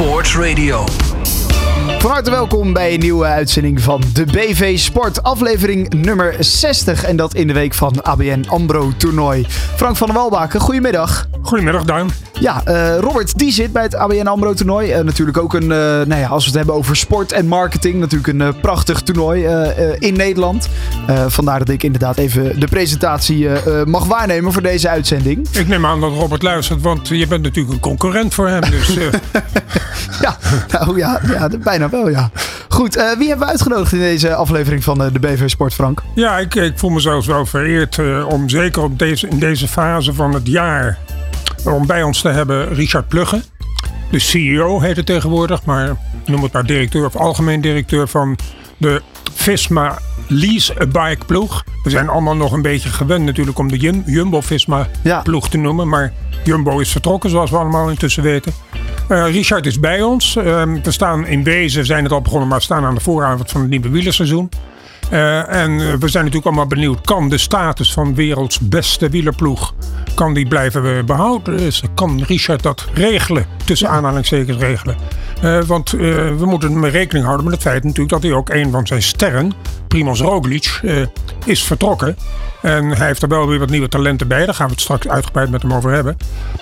Sports Radio. Van harte welkom bij een nieuwe uitzending van de BV Sport. Aflevering nummer 60 en dat in de week van ABN AMRO toernooi. Frank van der Walbaken, goedemiddag. Goedemiddag, Duin. Ja, uh, Robert die zit bij het ABN AMRO toernooi. Uh, natuurlijk ook een, uh, nou ja, als we het hebben over sport en marketing, natuurlijk een prachtig toernooi in Nederland. vandaar dat ik inderdaad even de presentatie mag waarnemen voor deze uitzending. Ik neem aan dat Robert luistert, want je bent natuurlijk een concurrent voor hem. Dus, ja, nou ja, ja, bijna wel ja. Goed, wie hebben we uitgenodigd in deze aflevering van de BV Sport, Frank? Ja, ik, ik voel me zelfs wel vereerd om zeker op deze, in deze fase van het jaar om bij ons te hebben Richard Plugge. De CEO heet het tegenwoordig, maar noem het maar directeur of algemeen directeur van de Visma Lease a Bike ploeg. We zijn allemaal nog een beetje gewend natuurlijk om de Jumbo-Visma ploeg te noemen. Maar Jumbo is vertrokken, zoals we allemaal intussen weten. Uh, Richard is bij ons. Uh, we staan in wezen, zijn het al begonnen, maar we staan aan de vooravond van het nieuwe wielerseizoen. Uh, en we zijn natuurlijk allemaal benieuwd, kan de status van werelds beste wielerploeg, kan die blijven behouden? Dus kan Richard dat regelen, tussen ja. aanhalingstekens regelen? Uh, want uh, we moeten rekening houden met het feit natuurlijk dat hij ook een van zijn sterren, Primoz Roglic, is vertrokken. En hij heeft er wel weer wat nieuwe talenten bij. Daar gaan we het straks uitgebreid met hem over hebben.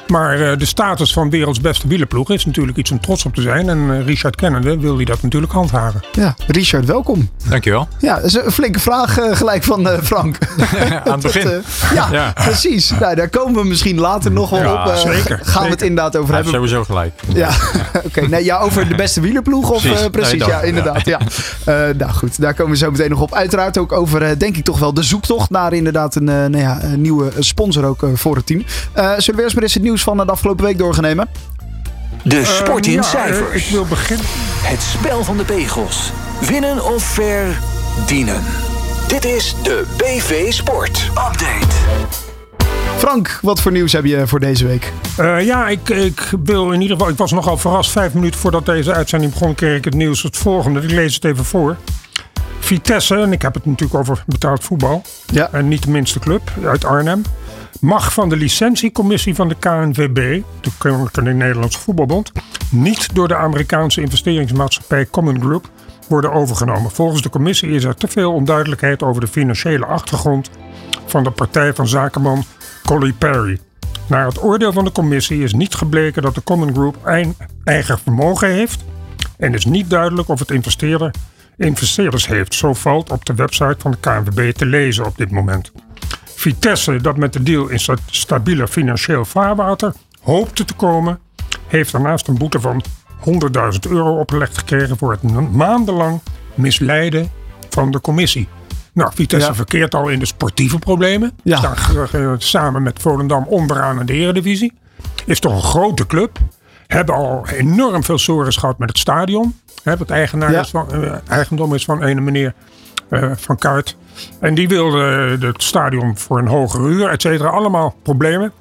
Maar uh, de status van werelds beste wielerploeg is natuurlijk iets om trots op te zijn. En uh, Richard kennende wil hij dat natuurlijk handhaven. Ja, Richard, welkom. Dankjewel. Ja, dat is een flinke vraag uh, gelijk van Frank. Aan het begin. ja, ja, precies. Nou, daar komen we misschien later nog wel ja, op. zeker. Gaan we het inderdaad over hebben. Sowieso gelijk. Ja, oké. Okay. Nee, ja, over de beste wielerploeg of precies, precies nee, ja, inderdaad. Ja. nou goed, daar komen we zo meteen nog op. Uiteraard ook over, denk ik toch wel, de zoektocht naar inderdaad een, nou ja, een nieuwe sponsor ook voor het team. zullen we eerst maar eens het nieuws van de afgelopen week doorgenemen? De sport in uh, ja, cijfers. ik wil beginnen. Het spel van de pegels. Winnen of verdienen. Dit is de BV Sport Update. Frank, wat voor nieuws heb je voor deze week? Uh, ja, ik, ik wil in ieder geval. Ik was nogal verrast. Vijf minuten voordat deze uitzending begon, kreeg ik het nieuws het volgende. Ik lees het even voor. Vitesse, en ik heb het natuurlijk over betaald voetbal. Ja. En niet de minste club uit Arnhem mag van de licentiecommissie van de KNVB, de Koninklijke Nederlandse Voetbalbond, niet door de Amerikaanse investeringsmaatschappij Common Group worden overgenomen. Volgens de commissie is er te veel onduidelijkheid over de financiële achtergrond van de partij van zakenman Collie Perry. Naar het oordeel van de commissie is niet gebleken dat de Common Group eigen vermogen heeft en is niet duidelijk of het investeerder investeerders heeft. Zo valt op de website van de KNVB te lezen op dit moment. Vitesse, dat met de deal in stabiele financieel vaarwater hoopte te komen, heeft daarnaast een boete van 100.000 euro opgelegd gekregen voor het maandenlang misleiden van de commissie. Nou, Vitesse Ja. verkeert al in de sportieve problemen. Ja. Staan samen met Volendam onderaan in de Eredivisie. Is toch een grote club. Hebben al enorm veel sores gehad met het stadion. Hè, wat eigenaar Ja. is van, eh, eigendom is van ene meneer eh, Van Kuit. En die wilde het stadion voor een hogere huur, et cetera. Allemaal problemen.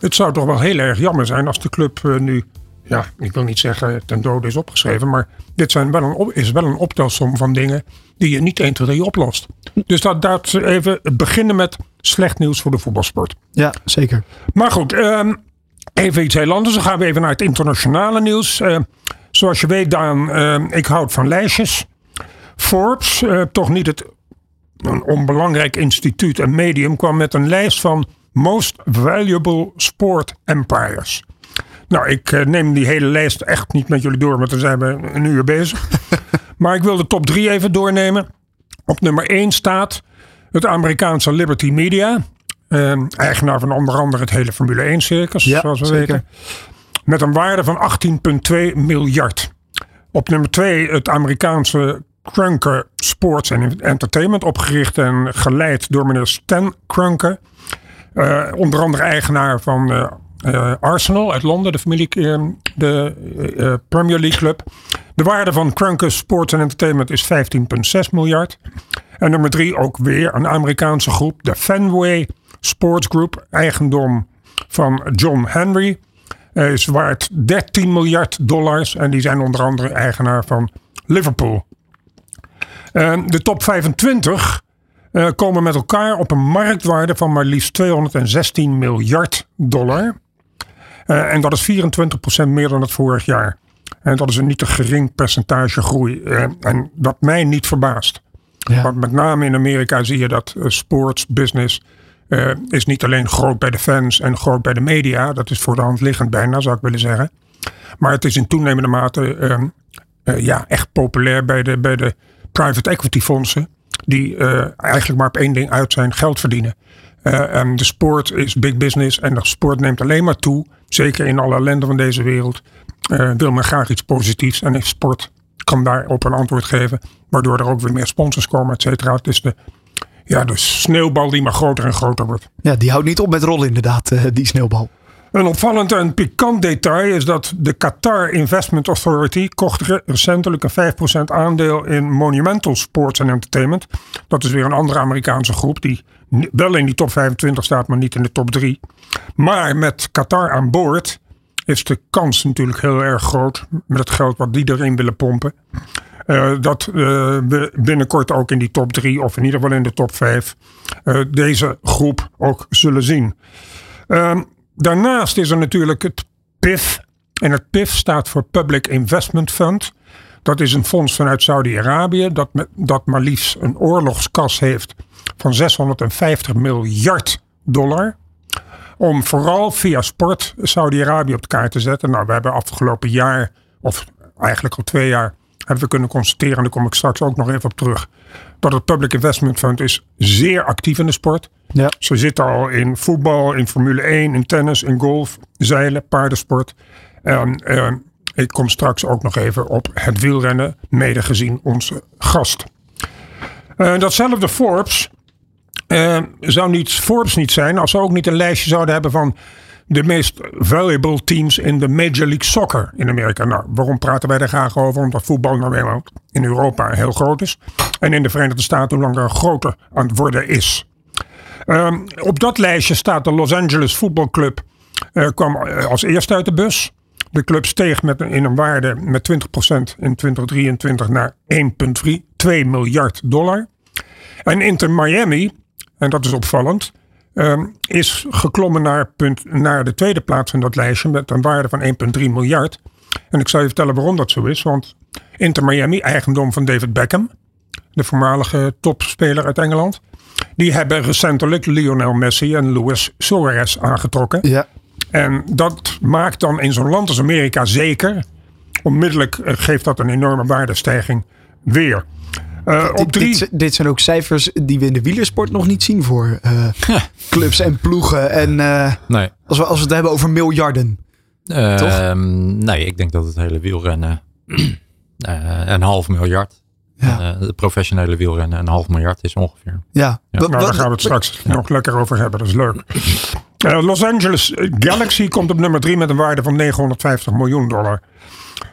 Het zou toch wel heel erg jammer zijn als de club eh, nu, ja, ik wil niet zeggen ten dode is opgeschreven, maar dit zijn wel een, op- is wel een optelsom van dingen die je niet 1, 2, 3 oplost. Dus dat, dat even het beginnen met slecht nieuws voor de voetbalsport. Ja, zeker. Maar goed, ehm, even iets heel anders. Dan gaan we even naar het internationale nieuws. Eh, zoals je weet, Daan, ehm, ik houd van lijstjes. Forbes, eh, toch niet het een onbelangrijk instituut en medium, kwam met een lijst van Most Valuable Sport Empires. Nou, ik eh, neem die hele lijst echt niet met jullie door, want dan zijn we een uur bezig. maar ik wil de top drie even doornemen. Op nummer 1 staat het Amerikaanse Liberty Media. eh, eigenaar van onder andere het hele Formule 1 circus, Ja, zoals we zeker. weten. Met een waarde van 18,2 miljard. Op nummer 2 het Amerikaanse Krunke Sports and Entertainment. Opgericht en geleid door meneer Stan Krunke. Eh, onder andere eigenaar van eh, eh, Arsenal uit Londen, de, familie, de Premier League club. De waarde van Krunke Sports and Entertainment is 15,6 miljard. En nummer drie ook weer een Amerikaanse groep, de Fenway Sports Group, eigendom van John Henry. Eh, is waard 13 miljard dollars en die zijn onder andere eigenaar van Liverpool. Eh, de top 25 eh, komen met elkaar op een marktwaarde van maar liefst 216 miljard dollar. En dat is 24% meer dan het vorig jaar. En dat is een niet te gering percentage groei. en dat mij niet verbaast. Want met name in Amerika zie je dat sports, business is niet alleen groot bij de fans en groot bij de media. Dat is voor de hand liggend bijna, zou ik willen zeggen. Maar het is in toenemende mate ehm, ja, echt populair bij de, bij de private equity fondsen. Die eigenlijk maar op één ding uit zijn, geld verdienen. De sport is big business en de sport neemt alleen maar toe. Zeker in alle landen van deze wereld. Wil men graag iets positiefs en sport kan daarop een antwoord geven. Waardoor er ook weer meer sponsors komen, et cetera. Is de, ja, de sneeuwbal die maar groter en groter wordt. Ja, die houdt niet op met rollen inderdaad, uh, die sneeuwbal. Een opvallend en pikant detail is dat de Qatar Investment Authority kocht recentelijk een 5% aandeel in Monumental Sports and Entertainment. Dat is weer een andere Amerikaanse groep die wel in die top 25 staat, maar niet in de top 3. Maar met Qatar aan boord is de kans natuurlijk heel erg groot met het geld wat die erin willen pompen. Uh, dat uh, we binnenkort ook in die top 3 of in ieder geval in de top 5 uh, eh, deze groep ook zullen zien. Ehm, daarnaast is er natuurlijk het PIF. En het PIF staat voor Public Investment Fund. Dat is een fonds vanuit Saudi-Arabië dat, dat maar liefst een oorlogskas heeft van 650 miljard dollar. Om vooral via sport Saudi-Arabië op de kaart te zetten. Nou, we hebben afgelopen jaar, of eigenlijk al twee jaar, hebben we kunnen constateren, en daar kom ik straks ook nog even op terug, dat het Public Investment Fund is zeer actief in de sport. Ja. Ze zitten al in voetbal, in Formule 1, in tennis, in golf, zeilen, paardensport. En uh, ik kom straks ook nog even op het wielrennen, mede gezien onze gast. Uh, datzelfde Forbes uh, zou niet, Forbes niet zijn als ze ook niet een lijstje zouden hebben van de meest valuable teams in de Major League Soccer in Amerika. Nou, waarom praten wij daar graag over? Omdat voetbal nou eenmaal in Europa heel groot is. En in de Verenigde Staten hoe langer groter aan het worden is. Uh, op dat lijstje staat de Los Angeles Football Club. Uh, kwam als eerste uit de bus. De club steeg met, in een waarde met 20% in 2023 naar 1,2 miljard dollar. En Inter Miami en dat is opvallend, ehm, is geklommen naar, punt, naar de tweede plaats van dat lijstje met een waarde van 1,3 miljard. En ik zal je vertellen waarom dat zo is. Want Inter Miami, eigendom van David Beckham, de voormalige topspeler uit Engeland, die hebben recentelijk Lionel Messi en Luis Suarez aangetrokken. Ja. En dat maakt dan in zo'n land als Amerika zeker, onmiddellijk eh, geeft dat een enorme waardestijging weer. Uh, op drie... dit, dit, zijn ook cijfers die we in de wielersport nog niet zien voor uh, clubs en ploegen. En uh, nee. als, we, als we het hebben over miljarden. Toch? Ehm, nee, ik denk dat het hele wielrennen een half miljard. Ja. de professionele wielrennen een half miljard is ongeveer. Ja. ja. Nou, daar gaan we het straks nog lekker over hebben. Dat is leuk. Los Angeles Galaxy komt op nummer drie met een waarde van 950 miljoen dollar.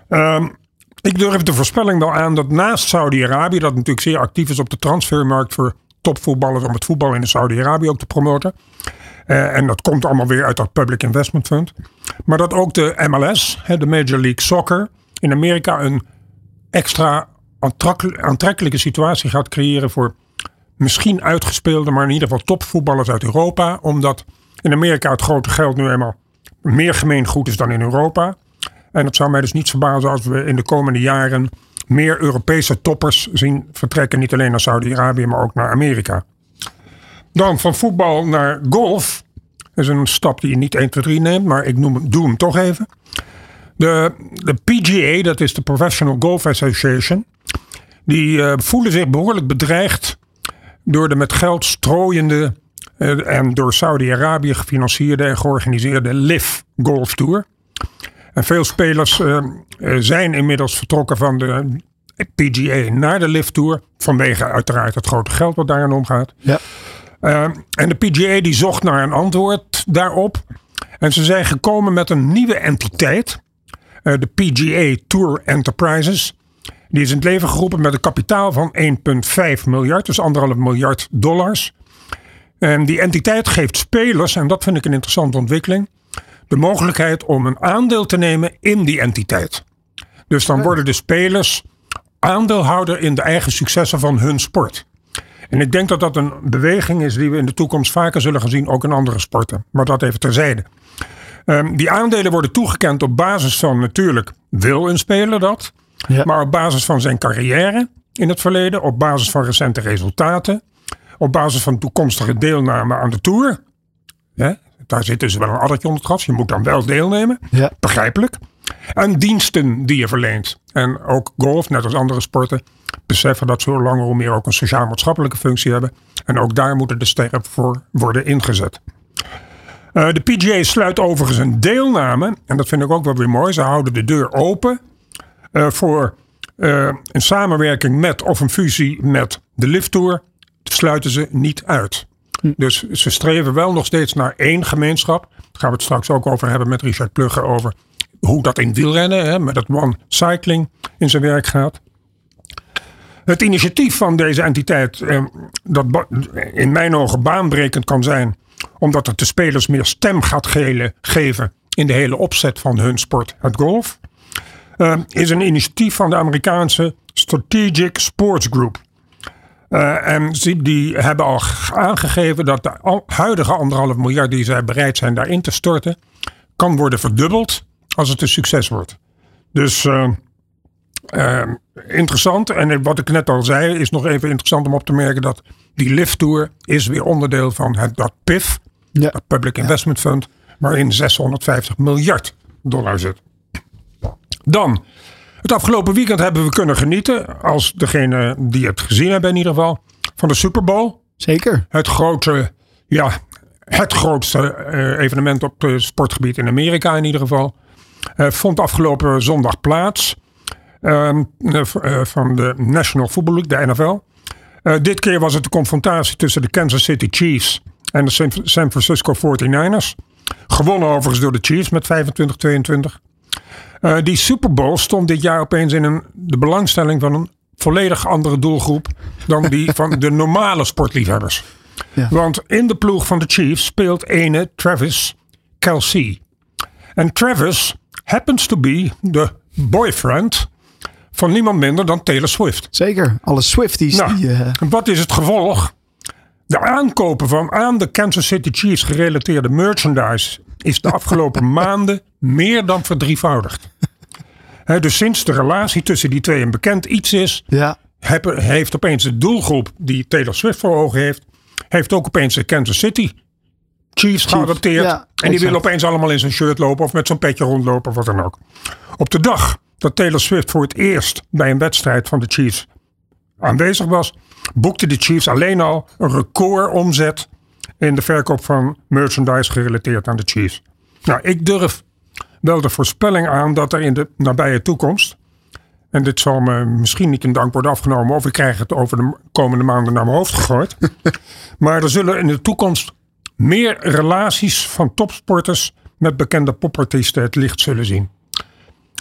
Um, ik durf de voorspelling wel aan dat naast Saudi-Arabië, dat natuurlijk zeer actief is op de transfermarkt voor topvoetballers om het voetbal in Saudi-Arabië ook te promoten. Uh, en dat komt allemaal weer uit dat Public Investment Fund. Maar dat ook de MLS, de Major League Soccer, in Amerika een extra aantrekkelijke situatie gaat creëren voor misschien uitgespeelde, maar in ieder geval topvoetballers uit Europa. Omdat in Amerika het grote geld nu eenmaal meer gemeengoed is dan in Europa. En het zou mij dus niet verbazen als we in de komende jaren meer Europese toppers zien vertrekken. Niet alleen naar Saudi-Arabië, maar ook naar Amerika. Dan van voetbal naar golf. Dat is een stap die je niet 1, 2, 3 neemt, maar ik noem, doe hem toch even. De, de PGA, dat is de Professional Golf Association. Die uh, voelen zich behoorlijk bedreigd door de met geld strooiende uh, en door Saudi-Arabië gefinancierde en georganiseerde LIV Golf Tour. En veel spelers uh, zijn inmiddels vertrokken van de PGA naar de Lift Tour. Vanwege uiteraard het grote geld wat daarin omgaat. Ja. Uh, en de PGA die zocht naar een antwoord daarop. En ze zijn gekomen met een nieuwe entiteit. Uh, de PGA Tour Enterprises. Die is in het leven geroepen met een kapitaal van 1,5 miljard. Dus anderhalf miljard dollars. En die entiteit geeft spelers, en dat vind ik een interessante ontwikkeling de mogelijkheid om een aandeel te nemen in die entiteit. Dus dan worden de spelers aandeelhouder in de eigen successen van hun sport. En ik denk dat dat een beweging is die we in de toekomst vaker zullen gaan zien, ook in andere sporten. Maar dat even terzijde. Ehm, die aandelen worden toegekend op basis van natuurlijk wil een speler dat. Ja. Maar op basis van zijn carrière in het verleden. Op basis van recente resultaten. Op basis van toekomstige deelname aan de Tour. Daar zit dus wel een addertje onder het gras. Je moet dan wel deelnemen. Ja. Begrijpelijk. En diensten die je verleent. En ook golf, net als andere sporten, beseffen dat ze hoe langer hoe meer ook een sociaal-maatschappelijke functie hebben. En ook daar moeten de sterren voor worden ingezet. Uh, de PGA sluit overigens een deelname. En dat vind ik ook wel weer mooi. Ze houden de deur open uh, voor uh, een samenwerking met of een fusie met de Lift Tour. Sluiten ze niet uit. Dus ze streven wel nog steeds naar één gemeenschap. Daar gaan we het straks ook over hebben met Richard Plugge over hoe dat in wielrennen, hè, met het One Cycling in zijn werk gaat. Het initiatief van deze entiteit, eh, dat in mijn ogen baanbrekend kan zijn, omdat het de spelers meer stem gaat geven in de hele opzet van hun sport, het golf, uh, is een initiatief van de Amerikaanse Strategic Sports Group. Uh, en die hebben al aangegeven dat de huidige anderhalf miljard die zij bereid zijn daarin te storten, kan worden verdubbeld als het een succes wordt. Dus uh, uh, interessant. En wat ik net al zei, is nog even interessant om op te merken dat die Lift Tour is weer onderdeel van het, dat PIF, ja. dat Public Investment Fund, waarin 650 miljard dollar zit. Dan, het afgelopen weekend hebben we kunnen genieten, als degene die het gezien hebben in ieder geval, van de Super Bowl. Zeker. Het grote, ja, het grootste uh, evenement op het sportgebied in Amerika in ieder geval. Uh, vond afgelopen zondag plaats. Uh, van de National Football League, de NFL. dit keer was het de confrontatie tussen de Kansas City Chiefs en de San Francisco 49ers. Gewonnen overigens door de Chiefs met 25-22. Uh, die Super Bowl stond dit jaar opeens in een, de belangstelling van een volledig andere doelgroep dan die van de normale sportliefhebbers. Ja. Want in de ploeg van de Chiefs speelt ene Travis Kelsey. En Travis happens to be de boyfriend van niemand minder dan Taylor Swift. Zeker, alle Swifties. Nou, die, uh... Wat is het gevolg? De aankopen van aan de Kansas City Chiefs gerelateerde merchandise is de afgelopen maanden meer dan verdrievoudigd. He, dus sinds de relatie tussen die twee een bekend iets is, ja. heeft opeens de doelgroep die Taylor Swift voor ogen heeft, heeft ook opeens de Kansas City Chiefs geadopteerd. Ja, en die willen opeens allemaal in zijn shirt lopen of met zo'n petje rondlopen of wat dan ook. Op de dag dat Taylor Swift voor het eerst bij een wedstrijd van de Chiefs aanwezig was, boekte de Chiefs alleen al een record omzet in de verkoop van merchandise gerelateerd aan de Chiefs. Nou, ik durf wel de voorspelling aan dat er in de nabije toekomst, en dit zal me misschien niet in dank worden afgenomen, of ik krijg het over de komende maanden naar mijn hoofd gegooid, maar er zullen in de toekomst meer relaties van topsporters met bekende popartiesten het licht zullen zien.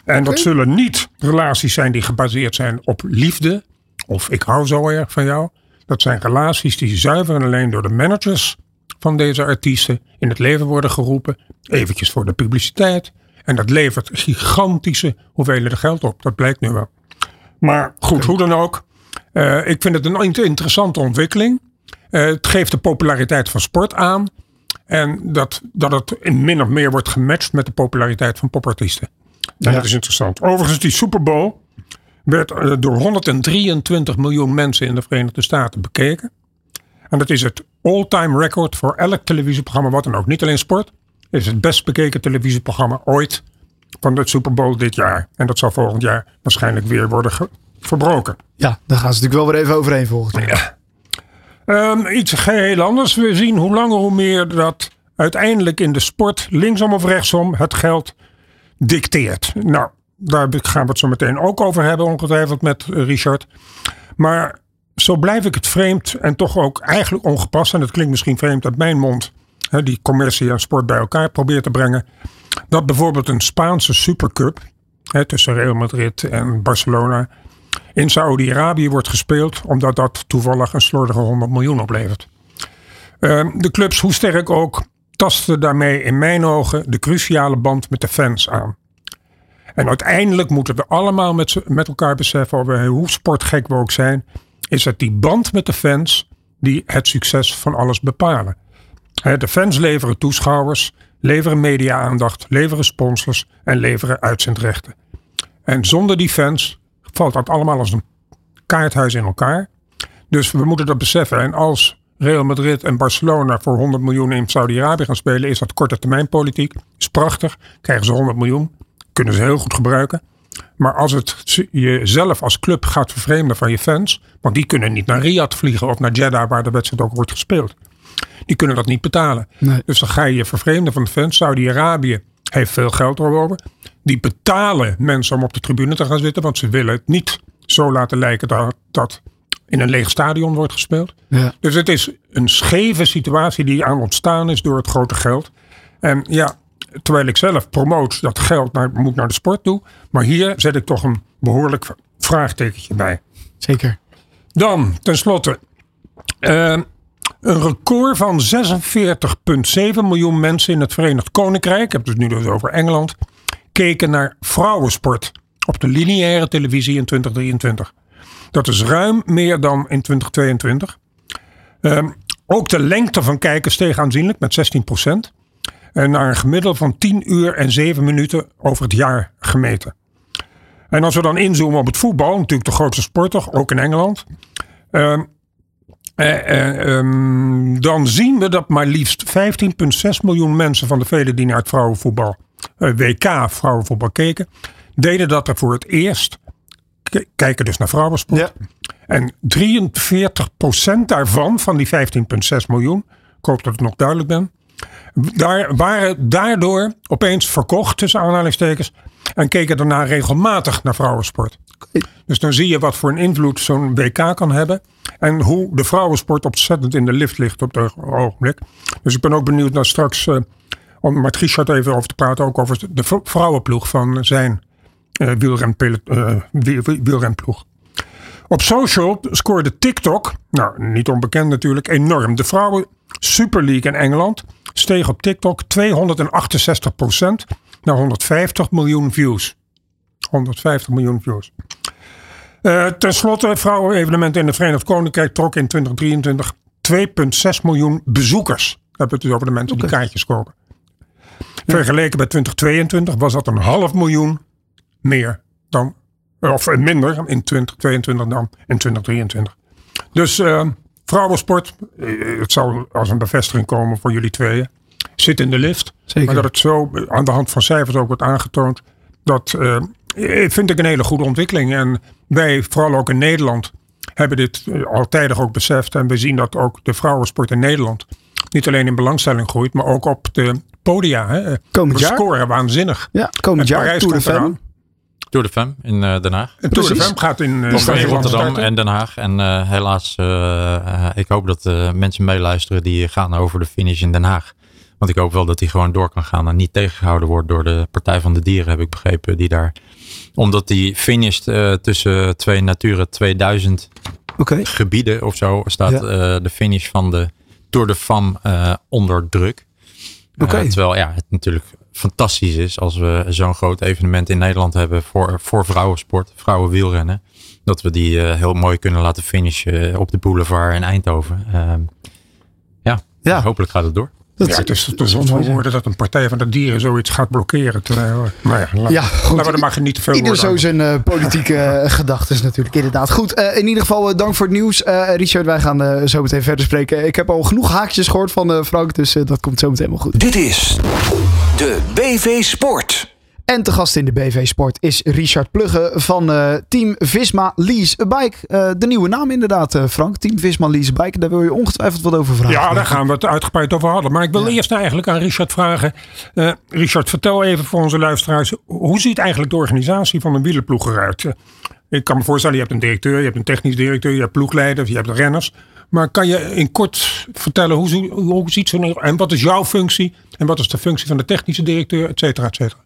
En dat zullen niet relaties zijn die gebaseerd zijn op liefde, of ik hou zo erg van jou. Dat zijn relaties die zuiver en alleen door de managers van deze artiesten in het leven worden geroepen. Eventjes voor de publiciteit. En dat levert gigantische hoeveelheden geld op. Dat blijkt nu wel. Maar goed, hoe dan ook. Uh, ik vind het een interessante ontwikkeling. Uh, het geeft de populariteit van sport aan. En dat, dat het in min of meer wordt gematcht met de populariteit van popartiesten. Ja. Dat is interessant. Overigens, die Super Bowl werd uh, door 123 miljoen mensen in de Verenigde Staten bekeken. En dat is het all-time record voor elk televisieprogramma, wat dan ook. Niet alleen sport. Het is het best bekeken televisieprogramma ooit van de Super Bowl dit jaar. En dat zal volgend jaar waarschijnlijk weer worden verbroken. Ja, daar gaan ze natuurlijk wel weer even overheen volgend jaar. Ja. Um, iets heel anders. We zien hoe langer hoe meer dat uiteindelijk in de sport, linksom of rechtsom, het geld dicteert. Nou, daar gaan we het zo meteen ook over hebben, ongetwijfeld met Richard. Maar zo blijf ik het vreemd en toch ook eigenlijk ongepast. En dat klinkt misschien vreemd uit mijn mond. Hè, die commercie en sport bij elkaar probeert te brengen. Dat bijvoorbeeld een Spaanse supercup hè, tussen Real Madrid en Barcelona in Saudi-Arabië wordt gespeeld. Omdat dat toevallig een slordige 100 miljoen oplevert. Uh, de clubs, hoe sterk ook, tasten daarmee in mijn ogen de cruciale band met de fans aan. En uiteindelijk moeten we allemaal met, met elkaar beseffen, hoe sportgek we ook zijn, is het die band met de fans die het succes van alles bepalen. De fans leveren toeschouwers, leveren media-aandacht, leveren sponsors en leveren uitzendrechten. En zonder die fans valt dat allemaal als een kaarthuis in elkaar. Dus we moeten dat beseffen. En als Real Madrid en Barcelona voor 100 miljoen in Saudi-Arabië gaan spelen, is dat korte termijn politiek. Is prachtig. Krijgen ze 100 miljoen. Kunnen ze heel goed gebruiken. Maar als het jezelf als club gaat vervreemden van je fans, want die kunnen niet naar Riyadh vliegen of naar Jeddah waar de wedstrijd ook wordt gespeeld. Die kunnen dat niet betalen. Dus dan ga je je vervreemden van de fans. Saudi-Arabië heeft veel geld erover. Die betalen mensen om op de tribune te gaan zitten, want ze willen het niet zo laten lijken dat, dat in een leeg stadion wordt gespeeld. Ja. Dus het is een scheve situatie die aan ontstaan is door het grote geld. En ja, terwijl ik zelf promoot dat geld naar, moet naar de sport toe. Maar hier zet ik toch een behoorlijk vraagtekentje bij. Zeker. Dan, tenslotte. Uh, een record van 46,7 miljoen mensen in het Verenigd Koninkrijk. Ik heb het dus nu dus over Engeland. Keken naar vrouwensport op de lineaire televisie in 2023. Dat is ruim meer dan in 2022. Ehm, ook de lengte van kijkers steeg aanzienlijk met 16%. En naar een gemiddelde van 10 uur en 7 minuten over het jaar gemeten. En als we dan inzoomen op het voetbal, natuurlijk de grootste sport toch, ook in Engeland. Uh, dan zien we dat maar liefst 15,6 miljoen mensen van de velen die naar het vrouwenvoetbal, uh, WK vrouwenvoetbal keken, deden dat er voor het eerst kijken dus naar vrouwensport. Ja. En 43% daarvan, van die 15,6 miljoen, ik hoop dat ik nog duidelijk ben, daar, waren daardoor opeens verkocht tussen aanhalingstekens en keken daarna regelmatig naar vrouwensport. Dus dan zie je wat voor een invloed zo'n WK kan hebben. En hoe de vrouwensport ontzettend in de lift ligt op het ogenblik. Dus ik ben ook benieuwd naar straks, uh, om met Richard even over te praten, ook over de vrouwenploeg van zijn uh, wielrenploeg. Op social scoorde TikTok, nou niet onbekend natuurlijk, enorm. De vrouwen Super League in Engeland steeg op TikTok 268% naar 150 miljoen views. 150 miljoen views. Uh, ten slotte, vrouwen-evenement in het Verenigd Koninkrijk trok in 2023 2,6 miljoen bezoekers. We hebben het dus over de mensen die kaartjes kopen. Vergeleken bij 2022 was dat een half miljoen meer dan, of minder in 2022 dan in 2023. Dus uh, vrouwensport, eh, het zal als een bevestiging komen voor jullie tweeën. Zit in de lift. Zeker. Maar dat het zo aan de hand van cijfers ook wordt aangetoond. Dat uh, vind ik een hele goede ontwikkeling. En wij, vooral ook in Nederland, hebben dit altijd ook beseft. En we zien dat ook de vrouwensport in Nederland niet alleen in belangstelling groeit, maar ook op de podia. Hè. Komend we scoren waanzinnig. Ja, komend jaar Tour de. Tour de Femme in uh, Den Haag. En Tour de Femme gaat in, uh, Rotterdam en Den Haag. En uh, helaas, ik hoop dat mensen meeluisteren die gaan over de finish in Den Haag. Want ik hoop wel dat die gewoon door kan gaan en niet tegengehouden wordt door de Partij van de Dieren, heb ik begrepen. Die daar, omdat die finisht tussen twee Natura 2000 okay. gebieden of zo, staat de finish van de Tour de Femme onder druk. Okay. terwijl ja, het natuurlijk fantastisch is als we zo'n groot evenement in Nederland hebben voor, voor vrouwensport, vrouwenwielrennen. Dat we die uh, heel mooi kunnen laten finishen op de boulevard in Eindhoven. Uh, ja, ja, hopelijk gaat het door. Dat ja, het is, het is worden dat een partij van de dieren zoiets gaat blokkeren. Terwijl, maar ja, laat, ja goed, laten we er maar niet te veel Ieder zo zijn uh, politieke uh, gedachten natuurlijk, inderdaad. Goed, uh, in ieder geval dank voor het nieuws. Richard, wij gaan zo meteen verder spreken. Ik heb al genoeg haakjes gehoord van Frank, dus dat komt zo meteen wel goed. Dit is de BV Sport. En te gast in de BV Sport is Richard Plugge van uh, Team Visma Lease a Bike. Uh, de nieuwe naam inderdaad, uh, Frank. Team Visma Lease a Bike. Daar wil je ongetwijfeld wat over vragen. Ja, daar gaan we het uitgebreid over hadden. Maar ik wil eerst eigenlijk aan Richard vragen. Richard, vertel even voor onze luisteraars. Hoe ziet eigenlijk de organisatie van een wielerploeg eruit? ik kan me voorstellen, je hebt een directeur, je hebt een technisch directeur, je hebt ploegleiders, je hebt renners. Maar kan je in kort vertellen hoe, hoe ziet zo'n en wat is jouw functie en wat is de functie van de technische directeur, et cetera, et cetera?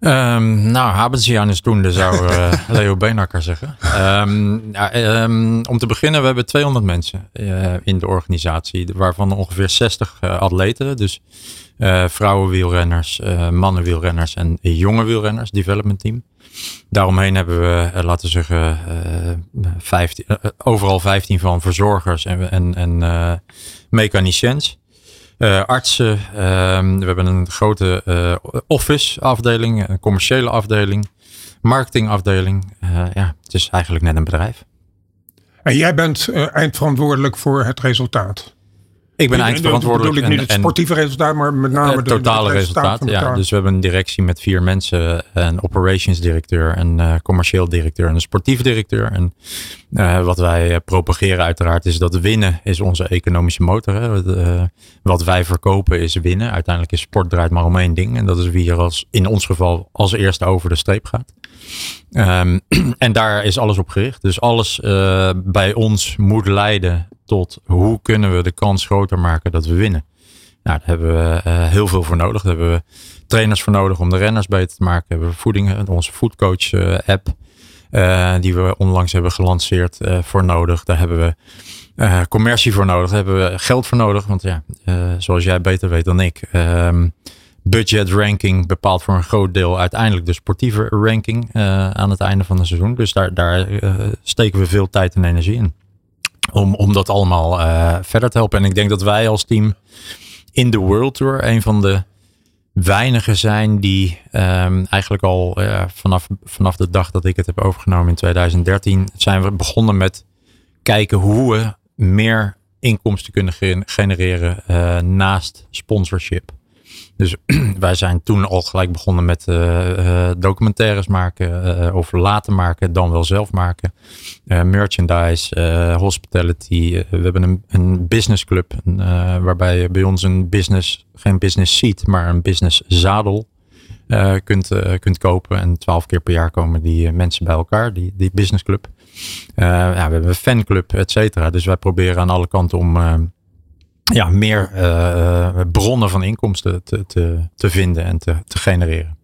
Um, nou, hebben ze aan doen, zou uh, Leo Beenakker zeggen. Um, ja, um, om te beginnen, we hebben 200 mensen uh, in de organisatie, waarvan ongeveer 60 uh, eh, atleten. Dus vrouwenwielrenners, mannenwielrenners en jonge wielrenners, development team. Daaromheen hebben we, laten we zeggen, 15, overal 15 van verzorgers en, en, en mechaniciens. artsen. Ehm, we hebben een grote office afdeling, een commerciële afdeling, marketingafdeling. ja, het is eigenlijk net een bedrijf. En jij bent eindverantwoordelijk voor het resultaat? Ik ben eindverantwoordelijk. Bedoel ik niet het sportieve resultaat, maar met name het totale resultaat. ja, dus we hebben een directie met vier mensen: een operations directeur, een uh, commercieel directeur en een sportief directeur. En uh, wat wij eh, propageren uiteraard is dat winnen is onze economische motor. Hè. wat wij verkopen is winnen. Uiteindelijk is sport draait maar om één ding. En dat is wie er als, in ons geval als eerste over de streep gaat. Um, en daar is alles op gericht. Dus alles uh, bij ons moet leiden tot hoe kunnen we de kans groter maken dat we winnen. Nou, daar hebben we uh, heel veel voor nodig. Daar hebben we trainers voor nodig om de renners beter te maken. Hebben we voeding, onze foodcoach uh, app, die we onlangs hebben gelanceerd, voor nodig. Daar hebben we commercie voor nodig. Daar hebben we geld voor nodig. Want ja, zoals jij beter weet dan ik, um, budget ranking bepaalt voor een groot deel uiteindelijk de sportieve ranking uh, aan het einde van het seizoen. Dus daar, daar uh, steken we veel tijd en energie in. Om, om dat allemaal uh, verder te helpen. En ik denk dat wij als team in de World Tour een van de weinigen zijn die um, eigenlijk al vanaf, vanaf de dag dat ik het heb overgenomen in 2013 zijn we begonnen met kijken hoe we meer inkomsten kunnen genereren naast sponsorship. Dus wij zijn toen al gelijk begonnen met uh, documentaires maken uh, of laten maken, dan wel zelf maken. merchandise, hospitality. we hebben een, een business club waarbij bij ons een business, geen business seat, maar een business zadel kunt, kunt kopen. En twaalf keer per jaar komen die mensen bij elkaar, die, die business club. ja, we hebben een fanclub, et cetera. Dus wij proberen aan alle kanten om ja, meer uh, bronnen van inkomsten te, te, te vinden en te, te genereren.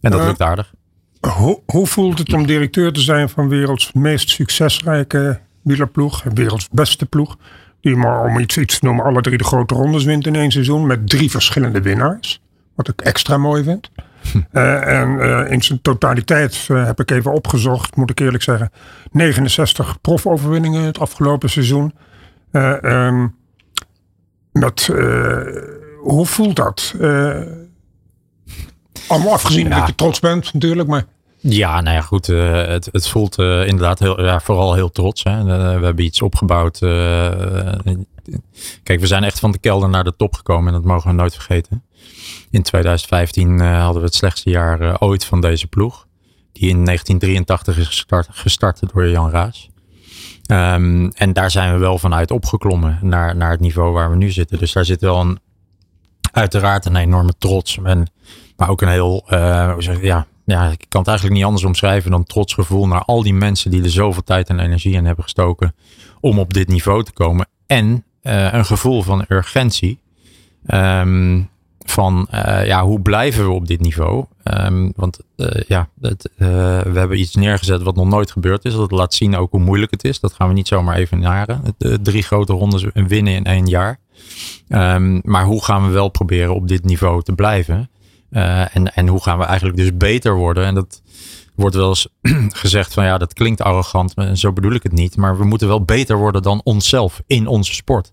En dat uh, lukt aardig. Hoe, hoe voelt het om directeur te zijn van werelds meest succesrijke wielerploeg, werelds beste ploeg, die maar om iets, iets te noemen alle drie de grote rondes wint in één seizoen met drie verschillende winnaars, wat ik extra mooi vind. Hm. en in zijn totaliteit heb ik even opgezocht, moet ik eerlijk zeggen, 69 profoverwinningen het afgelopen seizoen. Um, dat, uh, hoe voelt dat? Uh, allemaal afgezien ja. dat je trots bent natuurlijk, maar... Ja, nou ja, goed. Uh, het, het voelt inderdaad heel, ja, vooral heel trots. Hè. we hebben iets opgebouwd. kijk, we zijn echt van de kelder naar de top gekomen en dat mogen we nooit vergeten. In 2015 hadden we het slechtste jaar ooit van deze ploeg. Die in 1983 is gestart, gestart door Jan Raas. Um, en daar zijn we wel vanuit opgeklommen naar, naar het niveau waar we nu zitten. Dus daar zit wel een, uiteraard een enorme trots. En, maar ook een heel, uh, ja, ja, ik kan het eigenlijk niet anders omschrijven dan trots gevoel naar al die mensen die er zoveel tijd en energie in hebben gestoken om op dit niveau te komen. En uh, een gevoel van urgentie. Um, van uh, ja, hoe blijven we op dit niveau? Um, want uh, ja, het, uh, we hebben iets neergezet wat nog nooit gebeurd is. Dat laat zien ook hoe moeilijk het is. Dat gaan we niet zomaar even naren. drie grote rondes winnen in één jaar. Um, maar hoe gaan we wel proberen op dit niveau te blijven? en, en hoe gaan we eigenlijk dus beter worden? En dat wordt wel eens gezegd van ja, dat klinkt arrogant. En zo bedoel ik het niet. Maar we moeten wel beter worden dan onszelf in onze sport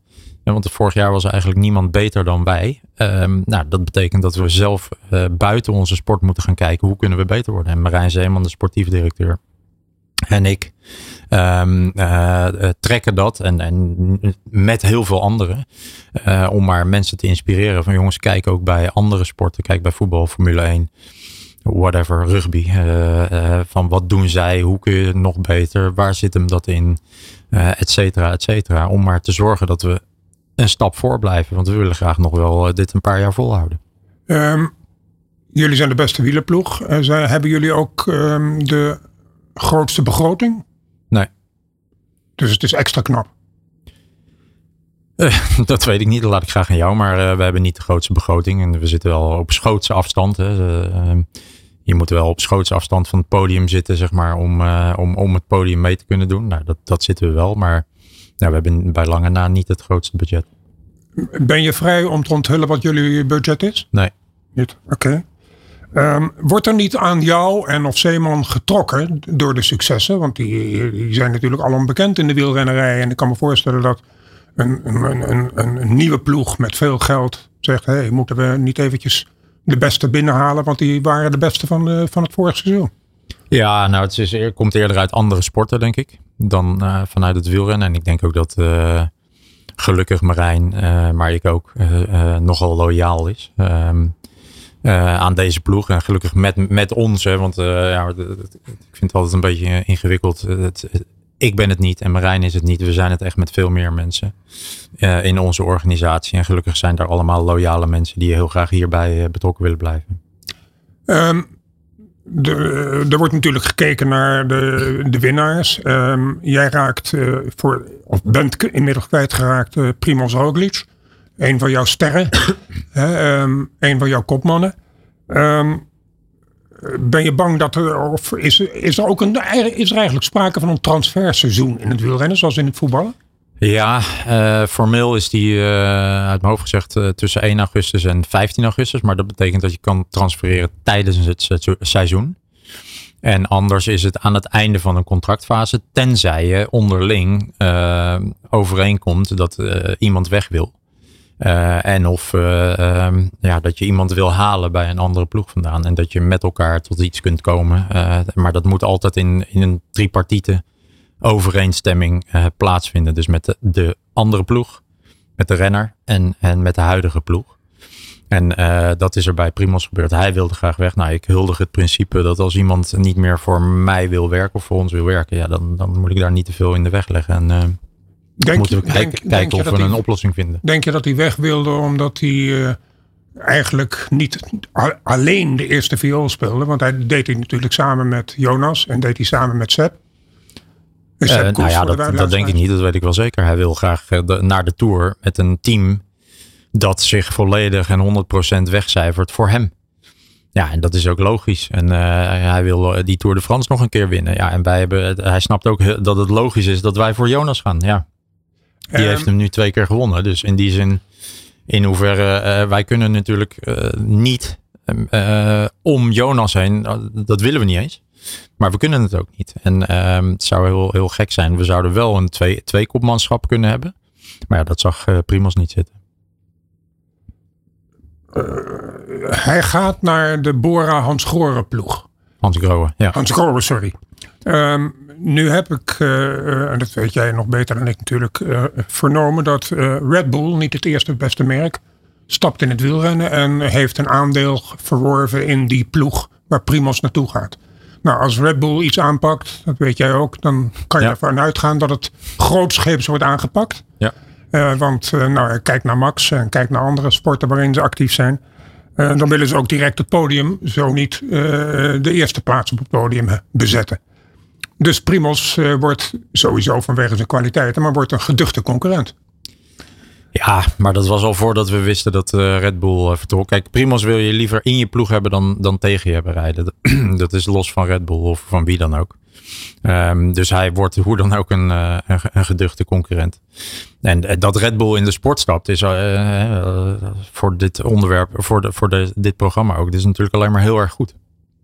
want vorig jaar was eigenlijk niemand beter dan wij. Um, nou, dat betekent dat we zelf uh, buiten onze sport moeten gaan kijken hoe kunnen we beter worden. En Marijn Zeeman, de sportief directeur, en ik um, uh, trekken dat en, en met heel veel anderen. Om maar mensen te inspireren van jongens, kijk ook bij andere sporten. Kijk bij voetbal, Formule 1 whatever, rugby. Van wat doen zij? Hoe kun je nog beter? Waar zit hem dat in? Et cetera, et cetera. Om maar te zorgen dat we een stap voor blijven. Want we willen graag nog wel eh, dit een paar jaar volhouden. Um, jullie zijn de beste wielerploeg. Uh, hebben jullie ook um, de grootste begroting? Nee. Dus het is extra knap. Uh, dat weet ik niet, dat laat ik graag aan jou. Maar uh, we hebben niet de grootste begroting. En we zitten wel op schootse afstand. Hè. Uh, je moet wel op schootse afstand van het podium zitten, zeg maar, om, om, om het podium mee te kunnen doen. Nou, dat, dat zitten we wel. Maar ja, we hebben bij lange na niet het grootste budget. Ben je vrij om te onthullen wat jullie budget is? Nee. Niet? Oké. Um, wordt er niet aan jou en of Zeeman getrokken door de successen? Want die, die zijn natuurlijk al onbekend in de wielrennerij. En ik kan me voorstellen dat een, een, een, een, nieuwe ploeg met veel geld zegt: hé, hey, moeten we niet eventjes de beste binnenhalen, want die waren de beste van, de, van het vorige seizoen. Ja, nou, het is, komt eerder uit andere sporten, denk ik, dan uh, vanuit het wielrennen. En ik denk ook dat uh, gelukkig Marijn, uh, maar ik ook, nogal loyaal is. Um, aan deze ploeg. En gelukkig met, met ons, hè, want ja, ik vind het altijd een beetje ingewikkeld. Het, ik ben het niet en Marijn is het niet. We zijn het echt met veel meer mensen in onze organisatie. En gelukkig zijn er allemaal loyale mensen die heel graag hierbij betrokken willen blijven. Um, de, er wordt natuurlijk gekeken naar de, de winnaars. Um, jij raakt uh, voor, of bent inmiddels kwijtgeraakt uh, Primoz Roglic. Een van jouw sterren. um, een van jouw kopmannen. Um, ben je bang dat er, of is, is er ook een, is er eigenlijk sprake van een transferseizoen in het wielrennen, zoals in het voetballen? Ja, uh, formeel is die uh, uit mijn hoofd gezegd uh, tussen 1 augustus en 15 augustus. Maar dat betekent dat je kan transfereren tijdens het seizoen. En anders is het aan het einde van een contractfase, tenzij je onderling overeenkomt dat iemand weg wil. En of um, ja, dat je iemand wil halen bij een andere ploeg vandaan. En dat je met elkaar tot iets kunt komen. Maar dat moet altijd in, in een tripartite overeenstemming plaatsvinden. Dus met de, de, andere ploeg, met de renner en, en met de huidige ploeg. En dat is er bij Primos gebeurd. Hij wilde graag weg. Nou, ik huldig het principe dat als iemand niet meer voor mij wil werken of voor ons wil werken, ja, dan, dan moet ik daar niet te veel in de weg leggen. En Denk, moeten we kijken, denk, kijken of we een oplossing vinden. Denk je dat hij weg wilde omdat hij uh, eigenlijk niet alleen de eerste viool speelde? Want hij deed hij natuurlijk samen met Jonas en deed hij samen met Sepp. Uh, nou ja, dat, dat denk ik niet. Dat weet ik wel zeker. Hij wil graag de, naar de Tour met een team dat zich volledig en 100% wegcijfert voor hem. Ja, en dat is ook logisch. En uh, hij wil die Tour de France nog een keer winnen. Ja, en wij hebben, hij snapt ook dat het logisch is dat wij voor Jonas gaan. Ja. Die heeft ehm, hem nu twee keer gewonnen. Dus in die zin, in hoeverre uh, wij kunnen natuurlijk niet om Jonas heen. dat willen we niet eens. Maar we kunnen het ook niet. En ehm, het zou heel, heel gek zijn. We zouden wel een twee, twee kopmanschap kunnen hebben. Maar ja, dat zag Primos niet zitten. hij gaat naar de Bora Hans Groren ploeg. Hans Groen, ja. Hans Groen, sorry. Um, nu heb ik, uh, en dat weet jij nog beter dan ik natuurlijk, uh, vernomen dat Red Bull, niet het eerste beste merk, stapt in het wielrennen en heeft een aandeel verworven in die ploeg waar Primos naartoe gaat. Nou, als Red Bull iets aanpakt, dat weet jij ook, dan kan je ervan uitgaan dat het grootscheeps wordt aangepakt. Ja. want nou, kijk naar Max en kijk naar andere sporten waarin ze actief zijn. dan willen ze ook direct het podium, zo niet de eerste plaats op het podium bezetten. Dus Primos uh, wordt sowieso vanwege zijn kwaliteiten, maar wordt een geduchte concurrent. Ja, maar dat was al voordat we wisten dat uh, Red Bull uh, vertrok. Kijk, Primos wil je liever in je ploeg hebben dan, dan tegen je hebben rijden. dat is los van Red Bull of van wie dan ook. Um, dus hij wordt hoe dan ook een, een, een, geduchte concurrent. En dat Red Bull in de sport stapt is voor dit onderwerp, voor, de, voor de, dit programma ook. Dit is natuurlijk alleen maar heel erg goed.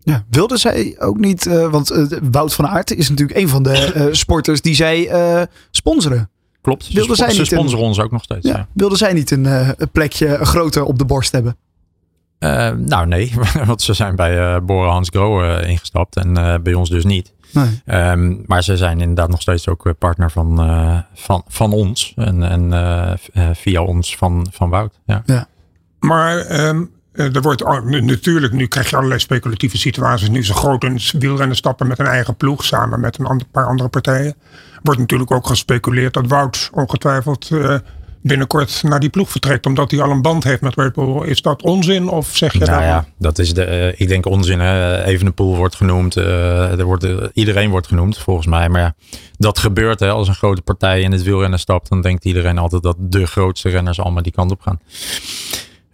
Ja, wilde zij ook niet, uh, want uh, Wout van Aert is natuurlijk een van de uh, sporters die zij sponsoren. Klopt, wilde zij niet sponsoren een, ons ook nog steeds. Ja, ja. Wilde zij niet een, een plekje groter op de borst hebben? nou nee, want ze zijn bij Bora Hans Grohe ingestapt en bij ons dus niet. Nee. Um, maar ze zijn inderdaad nog steeds ook partner van, van, van ons en, en via ons van, van Wout. Ja. ja. Maar um, er wordt natuurlijk, nu krijg je allerlei speculatieve situaties. Nu ze groot in wielrennen stappen met een eigen ploeg samen met een ander, paar andere partijen. Wordt natuurlijk ook gespeculeerd dat Wout ongetwijfeld uh, binnenkort naar die ploeg vertrekt. Omdat hij al een band heeft met Red Bull. Is dat onzin of zeg je nou dat? ja, dat is de, uh, ik denk onzin. Hè? Evenepoel wordt genoemd. Uh, er wordt, iedereen wordt genoemd volgens mij. Maar ja, dat gebeurt hè, als een grote partij in het wielrennen stapt. Dan denkt iedereen altijd dat de grootste renners allemaal die kant op gaan.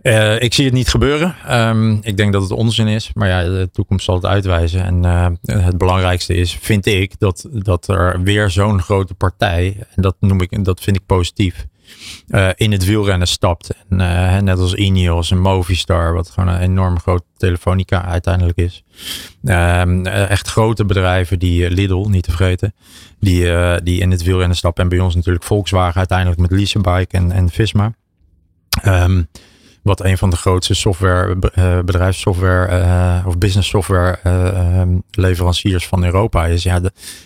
Uh, ik zie het niet gebeuren. Um, ik denk dat het onzin is. Maar ja, de toekomst zal het uitwijzen. En uh, het belangrijkste is, vind ik, dat, dat er weer zo'n grote partij, en dat noem ik, dat vind ik positief, uh, in het wielrennen stapt. En, net als Ineos en Movistar, wat gewoon een enorm groot telefonica uiteindelijk is. Ehm, echt grote bedrijven, die Lidl, niet te vergeten, die, die in het wielrennen stappen. En bij ons natuurlijk Volkswagen uiteindelijk met Leasebike en, en Visma. Um, wat een van de grootste software, uh, bedrijfssoftware uh, of business software uh, leveranciers van Europa is. Ja,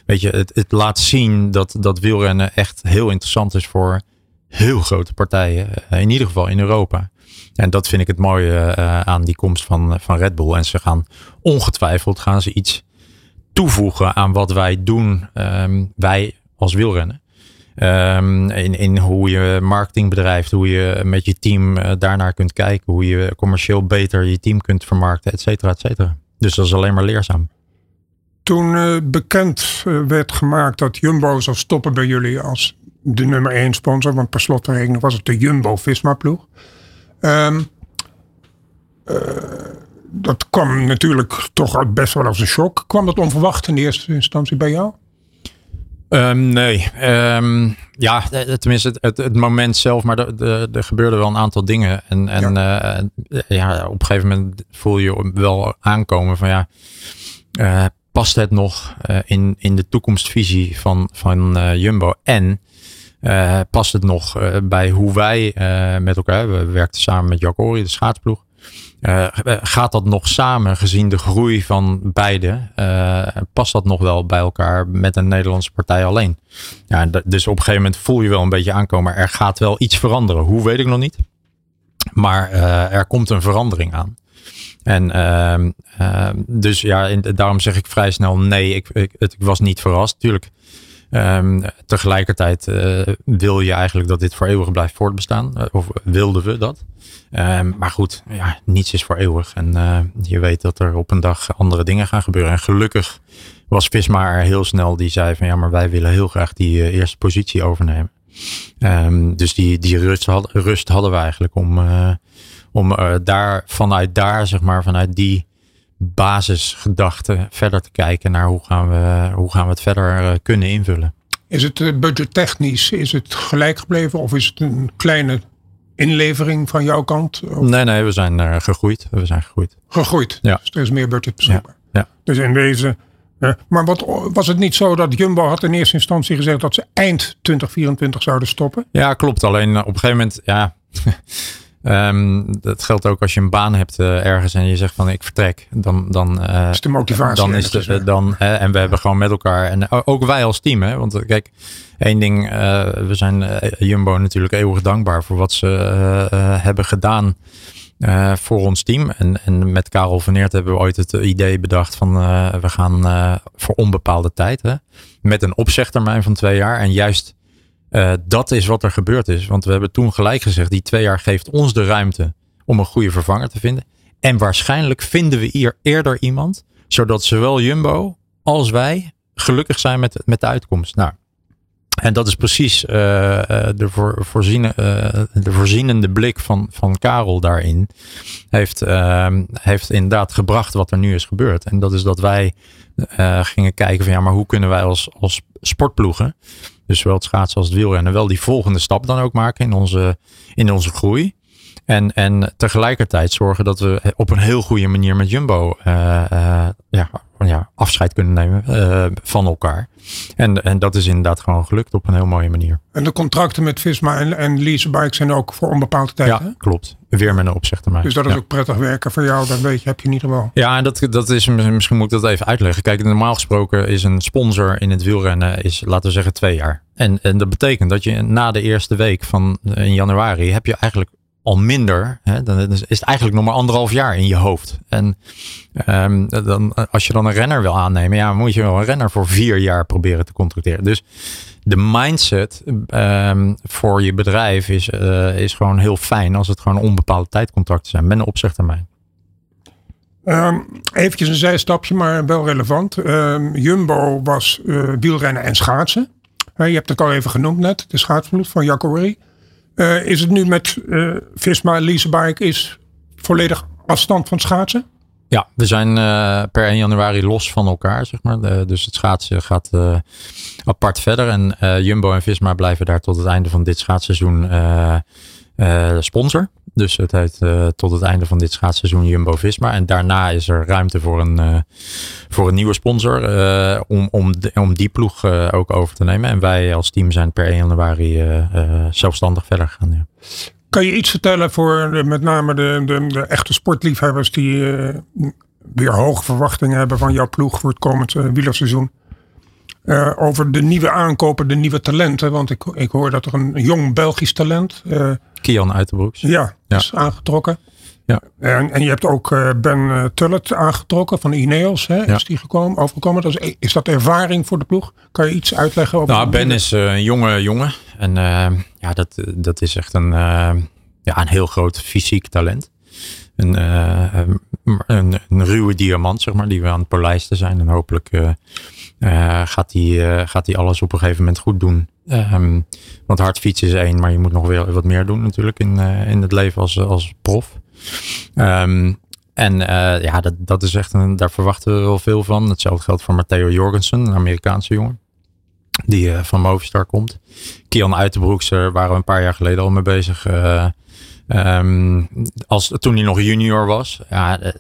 weet je, het, het, laat zien dat, dat wielrennen echt heel interessant is voor heel grote partijen. in ieder geval in Europa. En dat vind ik het mooie aan die komst van, van Red Bull. En ze gaan ongetwijfeld gaan ze iets toevoegen aan wat wij doen, um, wij als wielrennen. Um, in, in hoe je marketing bedrijft, hoe je met je team uh, daarnaar kunt kijken, hoe je commercieel beter je team kunt vermarkten, et cetera, et cetera. Dus dat is alleen maar leerzaam. Toen uh, bekend uh, werd gemaakt dat Jumbo zou stoppen bij jullie als de nummer één sponsor, want per slotverrekening was het de Jumbo-Visma ploeg. Um, dat kwam natuurlijk toch best wel als een shock. Kwam dat onverwacht in eerste instantie bij jou? Um, nee, um, ja, tenminste het, het, moment zelf, maar er gebeurden wel een aantal dingen. En, en ja. Uh, ja. op een gegeven moment voel je wel aankomen van ja, uh, past het nog uh, in, in de toekomstvisie van, van Jumbo? En past het nog bij hoe wij met elkaar, we werkten samen met Jacori, de schaatsploeg. Uh, gaat dat nog samen, gezien de groei van beide? Uh, past dat nog wel bij elkaar met een Nederlandse partij alleen? Ja, dus op een gegeven moment voel je wel een beetje aankomen. Er gaat wel iets veranderen. Hoe weet ik nog niet. Maar er komt een verandering aan. En ehm, ehm, dus ja, daarom zeg ik vrij snel nee. Ik, ik, ik was niet verrast. Tuurlijk Um, tegelijkertijd uh, wil je eigenlijk dat dit voor eeuwig blijft voortbestaan. Uh, of wilden we dat. Um, maar goed, ja, niets is voor eeuwig. En uh, je weet dat er op een dag andere dingen gaan gebeuren. En gelukkig was Visma er heel snel die zei van ja, maar wij willen heel graag die eerste positie overnemen. Um, dus die, die rust, rust hadden we eigenlijk om, om daar, vanuit daar, zeg maar, vanuit die basisgedachte verder te kijken naar hoe gaan we, hoe gaan we het verder eh, kunnen invullen. Is het eh, budgettechnisch, is het gelijk gebleven of is het een kleine inlevering van jouw kant? Nee, nee, we zijn uh, gegroeid. We zijn gegroeid. Gegroeid? Ja. Dus er is meer budget beschikbaar. Ja. ja. Dus in deze... maar wat, was het niet zo dat Jumbo had in eerste instantie gezegd dat ze eind 2024 zouden stoppen? Ja, klopt. Alleen op een gegeven moment, ja... Um, dat geldt ook als je een baan hebt uh, ergens en je zegt van ik vertrek. Dan, dan, uh, is de motivatie. Dan is de, dan, uh, en we hebben gewoon met elkaar. En ook wij als team. Hè, want kijk, één ding. we zijn Jumbo natuurlijk eeuwig dankbaar voor wat ze hebben gedaan. voor ons team. En, en met Karel van Eert hebben we ooit het idee bedacht van we gaan voor onbepaalde tijd. Hè, met een opzegtermijn van twee jaar. En juist uh, dat is wat er gebeurd is. Want we hebben toen gelijk gezegd, die twee jaar geeft ons de ruimte om een goede vervanger te vinden. En waarschijnlijk vinden we hier eerder iemand, zodat zowel Jumbo als wij gelukkig zijn met, met de uitkomst. Nou, en dat is precies de, voor, voorziene, uh, de voorzienende blik van, van Karel daarin. Heeft, uh, heeft inderdaad gebracht wat er nu is gebeurd. En dat is dat wij gingen kijken van ja, maar hoe kunnen wij als, als sportploegen dus zowel het schaatsen als het wielrennen wel die volgende stap dan ook maken in onze, in onze groei. En, en tegelijkertijd zorgen dat we op een heel goede manier met Jumbo uh, uh, ja, ja, afscheid kunnen nemen uh, van elkaar. En, en dat is inderdaad gewoon gelukt op een heel mooie manier. En de contracten met Visma en, en Leasebike zijn ook voor onbepaalde tijd? Ja, klopt. Weer met een opzegtermijn. Dus dat is ja. ook prettig werken voor jou, dat weet je, heb je niet geval. Ja, en dat, dat is, misschien moet ik dat even uitleggen. Kijk, normaal gesproken is een sponsor in het wielrennen, is, laten we zeggen, twee jaar. En, en dat betekent dat je na de eerste week van in januari heb je eigenlijk al minder. Hè, dan is het eigenlijk nog maar anderhalf jaar in je hoofd. En um, dan, als je dan een renner wil aannemen, ja, moet je wel een renner voor vier jaar proberen te contracteren. Dus de mindset um, voor je bedrijf is, uh, is gewoon heel fijn als het gewoon onbepaalde tijdcontracten zijn met een opzegtermijn. Um, eventjes een zijstapje, maar wel relevant. Um, Jumbo was uh, wielrennen en schaatsen. Uh, je hebt het al even genoemd net, de schaatsploeg van Jacori. is het nu met Visma Leasebike is volledig afstand van schaatsen? Ja, we zijn per 1 januari los van elkaar, zeg maar. dus het schaatsen gaat apart verder. En Jumbo en Visma blijven daar tot het einde van dit schaatsseizoen sponsor. Dus het heet uh, tot het einde van dit schaatsseizoen Jumbo-Visma. En daarna is er ruimte voor een, uh, voor een nieuwe sponsor uh, om, om, om die ploeg ook over te nemen. En wij als team zijn per 1 januari zelfstandig verder gegaan. Ja. Kan je iets vertellen voor met name de, de, de, echte sportliefhebbers die weer hoge verwachtingen hebben van jouw ploeg voor het komend wielerseizoen? Over de nieuwe aankopen, de nieuwe talenten. Want ik, ik hoor dat er een jong Belgisch talent. Kian Uiterbroeks. Ja, ja, is aangetrokken. Ja. En, en je hebt ook uh, Ben Tullet aangetrokken van Ineos. Hè, ja. Is die gekomen, overgekomen. Dat is, is dat ervaring voor de ploeg? Kan je iets uitleggen over Nou, Ben is een jonge jongen. En ja, dat, dat is echt een, ja, een heel groot fysiek talent. Een, een, een, ruwe diamant, zeg maar, die we aan het polijsten zijn. En hopelijk gaat hij uh, gaat hij alles op een gegeven moment goed doen. Um, want hardfietsen is één, maar je moet nog weer wat meer doen natuurlijk in, uh, in het leven als, als prof. Um, en ja, dat, dat is echt een, daar verwachten we wel veel van. Hetzelfde geldt voor Matteo Jorgensen, een Amerikaanse jongen. Die van Movistar komt. Kian Uiterbroeks, daar waren we een paar jaar geleden al mee bezig. Um, als, toen hij nog junior was. Ja,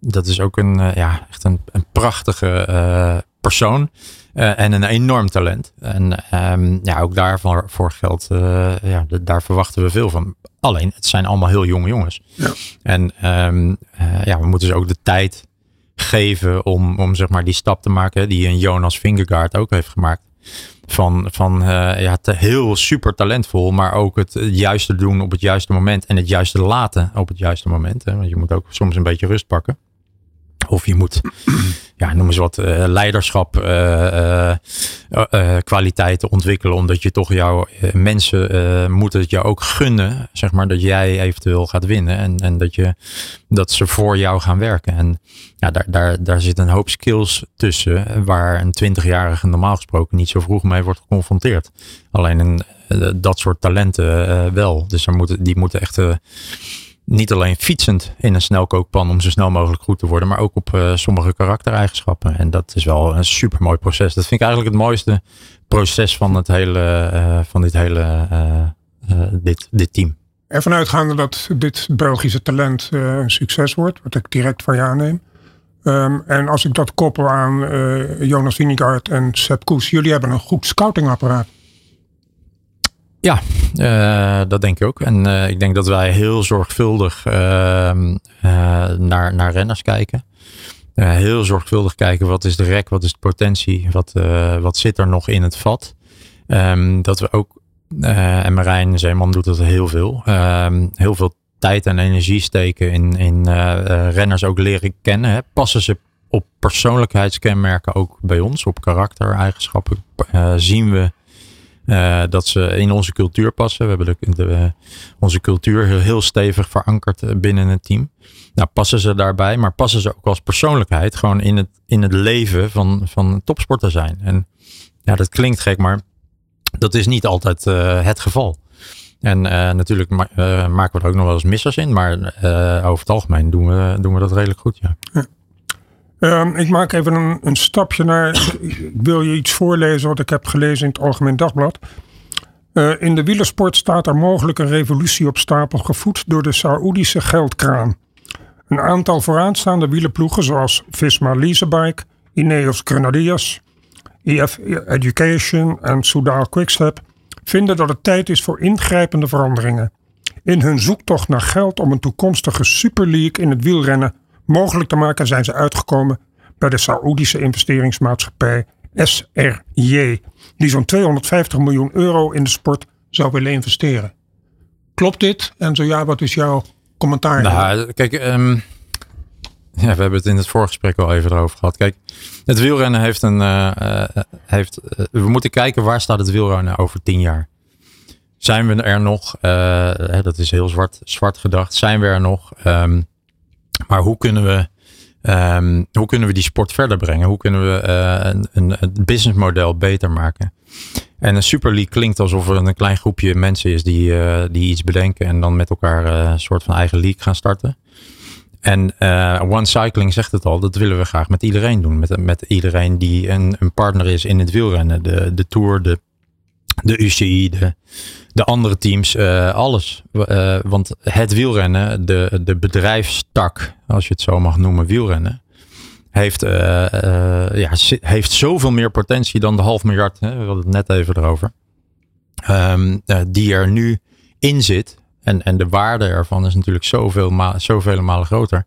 dat is ook een, ja, echt een, een prachtige persoon. Uh, en een enorm talent. En um, ja, ook daarvoor voor geldt, uh, ja, daar verwachten we veel van. Alleen, het zijn allemaal heel jonge jongens. Ja. En um, uh, ja, we moeten ze ook de tijd geven om, om zeg maar die stap te maken. Die een Jonas Fingergaard ook heeft gemaakt. Van, van ja, te heel super talentvol, maar ook het juiste doen op het juiste moment. En het juiste laten op het juiste moment. Hè? Want je moet ook soms een beetje rust pakken. Of je moet, ja, noem eens wat, uh, leiderschap, uh, uh, kwaliteiten ontwikkelen. Omdat je toch jouw mensen moeten het je ook gunnen, zeg maar, dat jij eventueel gaat winnen. En, en dat, je, dat ze voor jou gaan werken. En ja, daar, daar, daar zit een hoop skills tussen, waar een 20-jarige normaal gesproken niet zo vroeg mee wordt geconfronteerd. Alleen een, dat soort talenten wel. Dus er moeten, die moeten echt niet alleen fietsend in een snelkookpan om zo snel mogelijk goed te worden, maar ook op uh, sommige karaktereigenschappen. En dat is wel een super mooi proces. Dat vind ik eigenlijk het mooiste proces van, het hele, uh, van dit hele uh, dit, dit team. Ervan uitgaande dat dit Belgische talent een succes wordt, wat ik direct van je aanneem. Um, en als ik dat koppel aan Jonas Winegaard en Sepp Koes, jullie hebben een goed scoutingapparaat. Ja, uh, dat denk ik ook. En uh, ik denk dat wij heel zorgvuldig uh, naar, naar renners kijken. heel zorgvuldig kijken wat is de rek, wat is de potentie, wat, wat zit er nog in het vat. Um, dat we ook, en Marijn Zeeman doet dat heel veel, um, heel veel tijd en energie steken in, in renners ook leren kennen. Passen ze op persoonlijkheidskenmerken ook bij ons, op karaktereigenschappen, zien we uh, dat ze in onze cultuur passen. We hebben de, onze cultuur heel, heel, stevig verankerd eh, binnen het team. Nou, passen ze daarbij, maar passen ze ook als persoonlijkheid gewoon in het, in het leven van, van topsporter zijn. En ja, dat klinkt gek, maar dat is niet altijd uh, het geval. En natuurlijk ma maken we er ook nog wel eens missers in, maar over het algemeen doen we, doen we dat redelijk goed. Ja. Um, ik maak even een, stapje naar. Ik wil je iets voorlezen wat ik heb gelezen in het Algemeen Dagblad. Uh, in de wielersport staat er mogelijk een revolutie op stapel, gevoed door de Saoedische geldkraan. Een aantal vooraanstaande wielerploegen, zoals Visma Leasebike, Ineos Grenadiers, EF Education en Soudal Quickstep, vinden dat het tijd is voor ingrijpende veranderingen. In hun zoektocht naar geld om een toekomstige Super League in het wielrennen mogelijk te maken zijn ze uitgekomen bij de Saoedische investeringsmaatschappij SRJ, die zo'n 250 miljoen euro in de sport zou willen investeren. Klopt dit? En zo ja, wat is jouw commentaar? Nou, kijk, um, ja, we hebben het in het voorgesprek al even erover gehad. Kijk, het wielrennen heeft een. Uh, heeft, uh, we moeten kijken waar staat het wielrennen over tien jaar. Zijn we er nog? dat is heel zwart, zwart gedacht. Zijn we er nog? Um, maar hoe kunnen we, um, hoe kunnen we die sport verder brengen? Hoe kunnen we uh, een, een, businessmodel beter maken? En een Super League klinkt alsof er een klein groepje mensen is die, die iets bedenken en dan met elkaar een soort van eigen league gaan starten. En One Cycling zegt het al, dat willen we graag met iedereen doen. Met, met iedereen die een, een partner is in het wielrennen. De, de Tour, de, de UCI, de, de andere teams, alles. want het wielrennen, de, de bedrijfstak, als je het zo mag noemen, wielrennen heeft, uh, ja, heeft zoveel meer potentie dan de half miljard. Hè, we hadden het net even erover. Um, die er nu in zit. En, en de waarde ervan is natuurlijk zoveel, ma zoveel malen groter.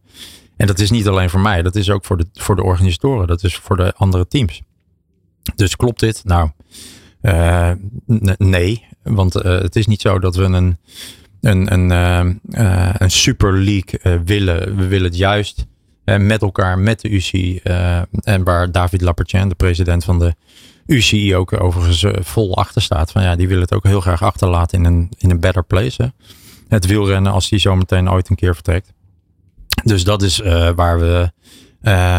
En dat is niet alleen voor mij, dat is ook voor de, voor de organisatoren. Dat is voor de andere teams. Dus klopt dit? Nou, nee. Want het is niet zo dat we een, een, een, een super league willen. We willen het juist met elkaar, met de UCI. Eh, en waar David Lappertien, de president van de UCI, ook overigens eh, vol achter staat. Van ja, die wil het ook heel graag achterlaten in een, in een better place. Het wielrennen als die zometeen ooit een keer vertrekt. Dus dat is waar we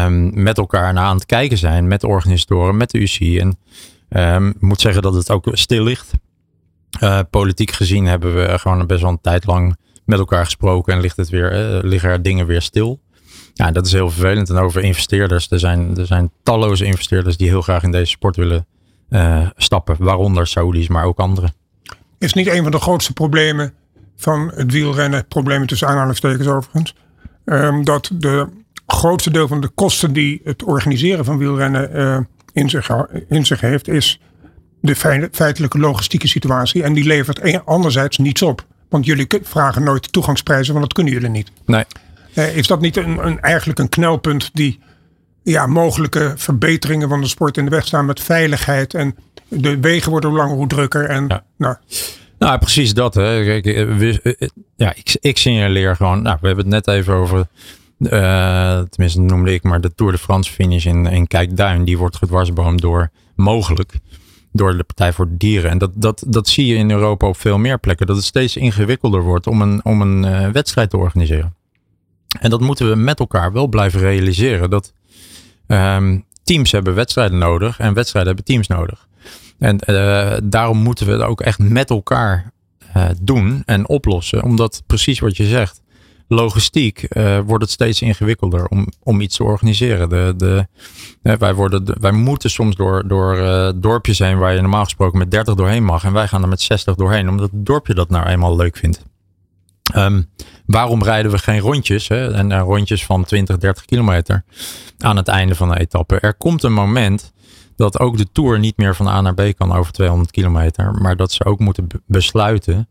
um, met elkaar naar aan het kijken zijn. Met de organisatoren, met de UCI. En um, ik moet zeggen dat het ook stil ligt. Uh, politiek gezien hebben we gewoon best wel een tijd lang met elkaar gesproken. En ligt het weer, uh, liggen er dingen weer stil. Ja, dat is heel vervelend. En over investeerders. Er zijn, er zijn talloze investeerders die heel graag in deze sport willen uh, stappen. Waaronder Saudis, maar ook anderen. Is niet een van de grootste problemen van het wielrennen, problemen tussen aanhalingstekens overigens, um, dat de grootste deel van de kosten die het organiseren van wielrennen in, zich, in zich heeft, is de feitelijke logistieke situatie. En die levert anderzijds niets op. Want jullie vragen nooit toegangsprijzen, want dat kunnen jullie niet. Nee. Uh, is dat niet een, een, eigenlijk een knelpunt die ja, mogelijke verbeteringen van de sport in de weg staan met veiligheid en de wegen worden hoe langer hoe drukker en ja. nou. Nou, precies dat. Hè. Kijk, we, ja, ik, ik signaleer gewoon. Nou, we hebben het net even over. Uh, tenminste, noemde ik maar de Tour de France finish in, in Kijkduin. Die wordt gedwarsboomd door mogelijk door de Partij voor Dieren. En dat, dat, dat zie je in Europa op veel meer plekken. Dat het steeds ingewikkelder wordt om een, om een uh, wedstrijd te organiseren. En dat moeten we met elkaar wel blijven realiseren. Dat um, teams hebben wedstrijden nodig en wedstrijden hebben teams nodig. En uh, daarom moeten we het ook echt met elkaar uh, doen en oplossen. Omdat precies wat je zegt, logistiek uh, wordt het steeds ingewikkelder om, om iets te organiseren. De, de, wij, worden, wij moeten soms door, door dorpjes heen waar je normaal gesproken met 30 doorheen mag. En wij gaan er met 60 doorheen, omdat het dorpje dat nou eenmaal leuk vindt. Um, waarom rijden we geen rondjes? Hè? En rondjes van 20, 30 kilometer aan het einde van de etappe. Er komt een moment dat ook de Tour niet meer van A naar B kan over 200 kilometer. Maar dat ze ook moeten besluiten